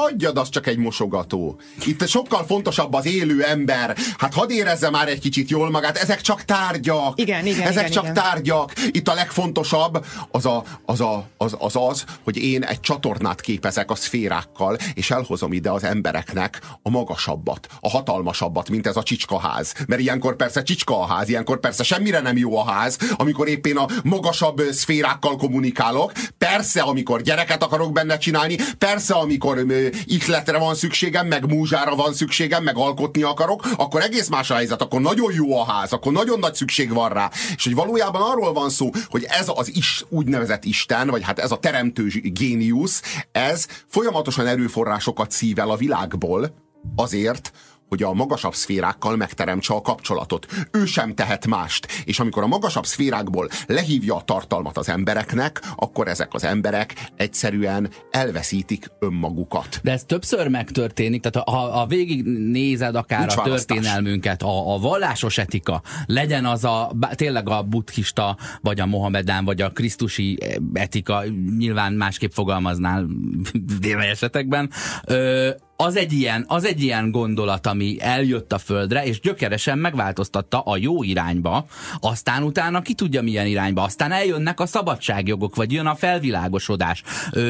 Hagyjad, az csak egy mosogató. Itt sokkal fontosabb az élő ember. Hát hadd érezze már egy kicsit jól magát, ezek csak tárgyak. Igen, igen, Ezek igen, csak igen. tárgyak. Itt a legfontosabb az, a, az, a, az, az az, hogy én egy csatornát képezek a szférákkal, és elhozom ide az embereknek a magasabbat, a hatalmasabbat, mint ez a csicskaház. Mert ilyenkor persze csicska a ház, ilyenkor persze semmire nem jó a ház, amikor éppen a magasabb szférákkal kommunikálok. Persze, amikor gyereket akarok benne csinálni, persze, amikor ihletre van szükségem, meg múzsára van szükségem, meg alkotni akarok, akkor egész más a helyzet, akkor nagyon jó a ház, akkor nagyon nagy szükség van rá. És hogy valójában arról van szó, hogy ez az is, úgynevezett Isten, vagy hát ez a teremtő géniusz, ez folyamatosan erőforrásokat szív el a világból azért, hogy a magasabb szférákkal megteremtse a kapcsolatot. Ő sem tehet mást. És amikor a magasabb szférákból lehívja a tartalmat az embereknek, akkor ezek az emberek egyszerűen elveszítik önmagukat. De ez többször megtörténik, tehát ha, ha végignézed akár Nincs a választás. történelmünket, a, a vallásos etika, legyen az a tényleg a buddhista, vagy a mohamedán, vagy a krisztusi eh, etika, nyilván másképp fogalmaznál (laughs) déli esetekben, ö, az egy, ilyen, az egy ilyen gondolat, ami eljött a földre, és gyökeresen megváltoztatta a jó irányba, aztán utána ki tudja milyen irányba, aztán eljönnek a szabadságjogok, vagy jön a felvilágosodás,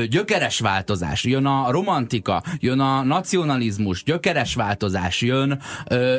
gyökeres változás, jön a romantika, jön a nacionalizmus, gyökeres változás, jön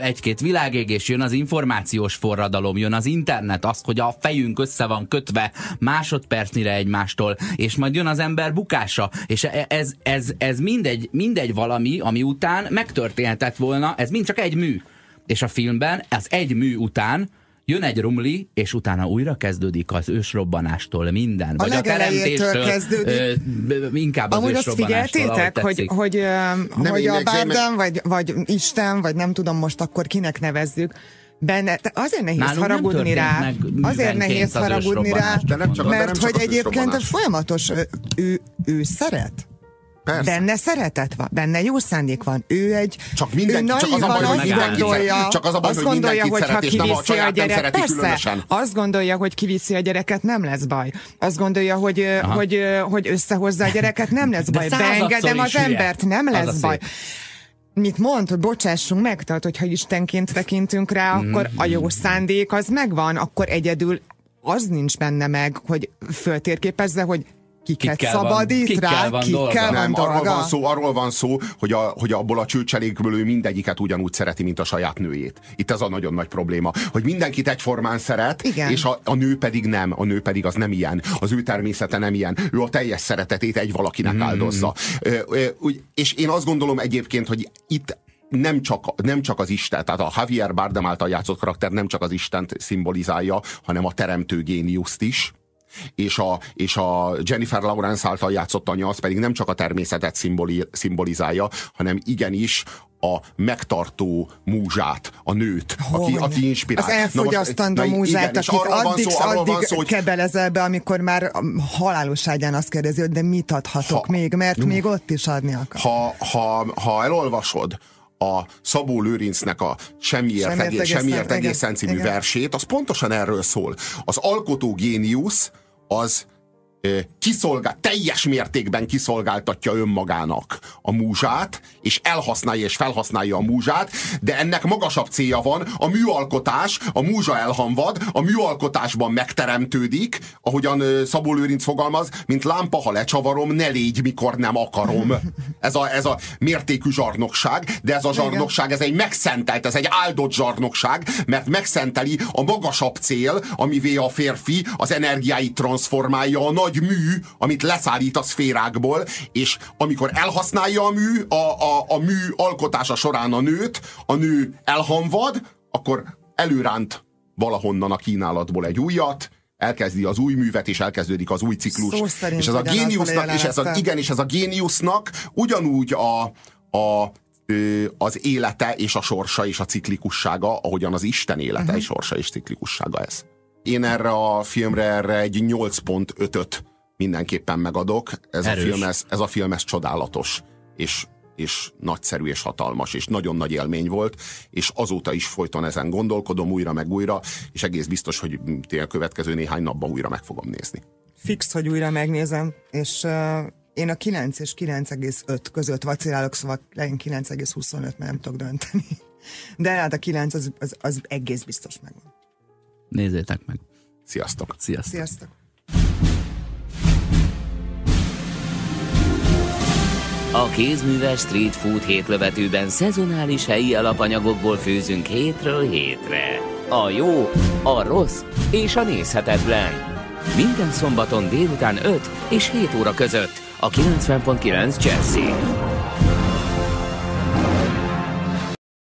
egy-két világégés, jön az információs forradalom, jön az internet, az, hogy a fejünk össze van kötve másodpercnyire egymástól, és majd jön az ember bukása, és e- ez, ez, ez mindegy, mindegy valami, ami után megtörténhetett volna, ez mind csak egy mű. És a filmben az egy mű után jön egy rumli, és utána újra kezdődik az ősrobbanástól minden. A vagy a teremtéstől, kezdődik. ö, inkább az Amúgy azt ősrobbanástól, ahogy figyeltétek, hogy, hogy, ö, hogy a Bárdán, vagy, vagy Isten, vagy nem tudom most akkor kinek nevezzük, benne, azért nehéz Nálunk haragudni rá, azért nehéz az haragudni rá, De nem csak- de nem mert csak hogy az egyébként ősrobbanás. folyamatos, ő, ő, ő szeret. Persze. Benne szeretet van, benne jó szándék van. Ő egy Csak mindenki- ő csak az a baj, hogy mindenki gondolja. Csak az a baj, azt hogy gondolja, hogy ha szeret, és nem a kiviszi a nem gyerek, persze, különösen. azt gondolja, hogy kiviszi a gyereket, nem lesz baj. Azt gondolja, hogy, hogy, hogy összehozza a gyereket, nem lesz (laughs) baj. Beengedem az embert, nem Az a lesz szép. baj. Mit mond, hogy bocsássunk meg, tehát hogyha Istenként tekintünk rá, Mhm. akkor a jó szándék az megvan, akkor egyedül az nincs benne meg, hogy föltérképezze, hogy kiket Kikkel van- szabadít kikkel rá, van kikkel dolga. van Nem, arról dolga. van szó, arról van szó, hogy, a, hogy abból a csőcselékből ő mindegyiket ugyanúgy szereti, mint a saját nőjét. Itt ez a nagyon nagy probléma, hogy mindenkit egyformán szeret, Igen. és a, a nő pedig nem. A nő pedig az nem ilyen. Az ő természete nem ilyen. Ő a teljes szeretetét egy valakinek Mm. áldozza. Ö, ö, úgy- és én azt gondolom egyébként, hogy itt nem csak, nem csak az Isten, tehát a Javier Bardem által játszott karakter nem csak az Istent szimbolizálja, hanem a teremtő géniuszt is és a, és a Jennifer Lawrence által játszott anya az pedig nem csak a természetet szimboli, szimbolizálja, hanem igenis a megtartó múzsát, a nőt, aki, Hogy? aki inspirál. Az Na most- elfogyasztandó na igen, múzsát, akit van addig, szó, van addig szó, hogy kebelezel be, amikor már halálos ágyán azt kérdezi, hogy de mit adhatok Ha- még, mert még ott is adni akar. ha, ha, ha elolvasod a Szabó Lőrincnek a Semmiért, Semmiért egész, egészen, Semmiért egészen című igen. versét, az pontosan erről szól. Az alkotó géniusz az ö, kiszolgál, teljes mértékben kiszolgáltatja önmagának a múzsát, és elhasználja és felhasználja a múzsát, de ennek magasabb célja van, a műalkotás, a múzsa elhamvad, a műalkotásban megteremtődik, ahogyan Szabó Lőrinc fogalmaz, mint lámpa, ha lecsavarom, ne légy, mikor nem akarom. Ez a, ez a mértékű zsarnokság, de ez a zsarnokság, ez egy megszentelt, ez egy áldott zsarnokság, mert megszenteli a magasabb cél, amivé a férfi az energiáit transformálja, a nagy mű, amit leszállít a szférákból, és amikor elhasználja a mű, a, a, a mű alkotása során a nőt, a nő elhamvad, akkor előránt valahonnan a kínálatból egy újat, elkezdi az új művet, és elkezdődik az új ciklus. Szerint és ez a géniusznak, és ez a, igen, és ez a géniusznak ugyanúgy a, a az élete és a sorsa és a ciklikussága, ahogyan az Isten élete Mhm. és sorsa és ciklikussága ez. Én erre a filmre erre egy 8.5-öt mindenképpen megadok. Ez a, film, ez, ez a film ez csodálatos, és, és nagyszerű és hatalmas, és nagyon nagy élmény volt, és azóta is folyton ezen gondolkodom újra meg újra, és egész biztos, hogy a következő néhány napban újra meg fogom nézni. Fix, hogy újra megnézem, és uh, Én a 9 és 9,5 között vacilálok, szóval legyen 9,25, mert nem tudok dönteni. De hát a 9 az, az, az egész biztos megvan. Nézzétek meg. Sziasztok! Sziasztok! Sziasztok! A kézműves street food hétlövetőben szezonális helyi alapanyagokból főzünk hétről hétre. A jó, a rossz és a nézhetetlen. Minden szombaton délután 5 és 7 óra között a 90.9 Jazzy.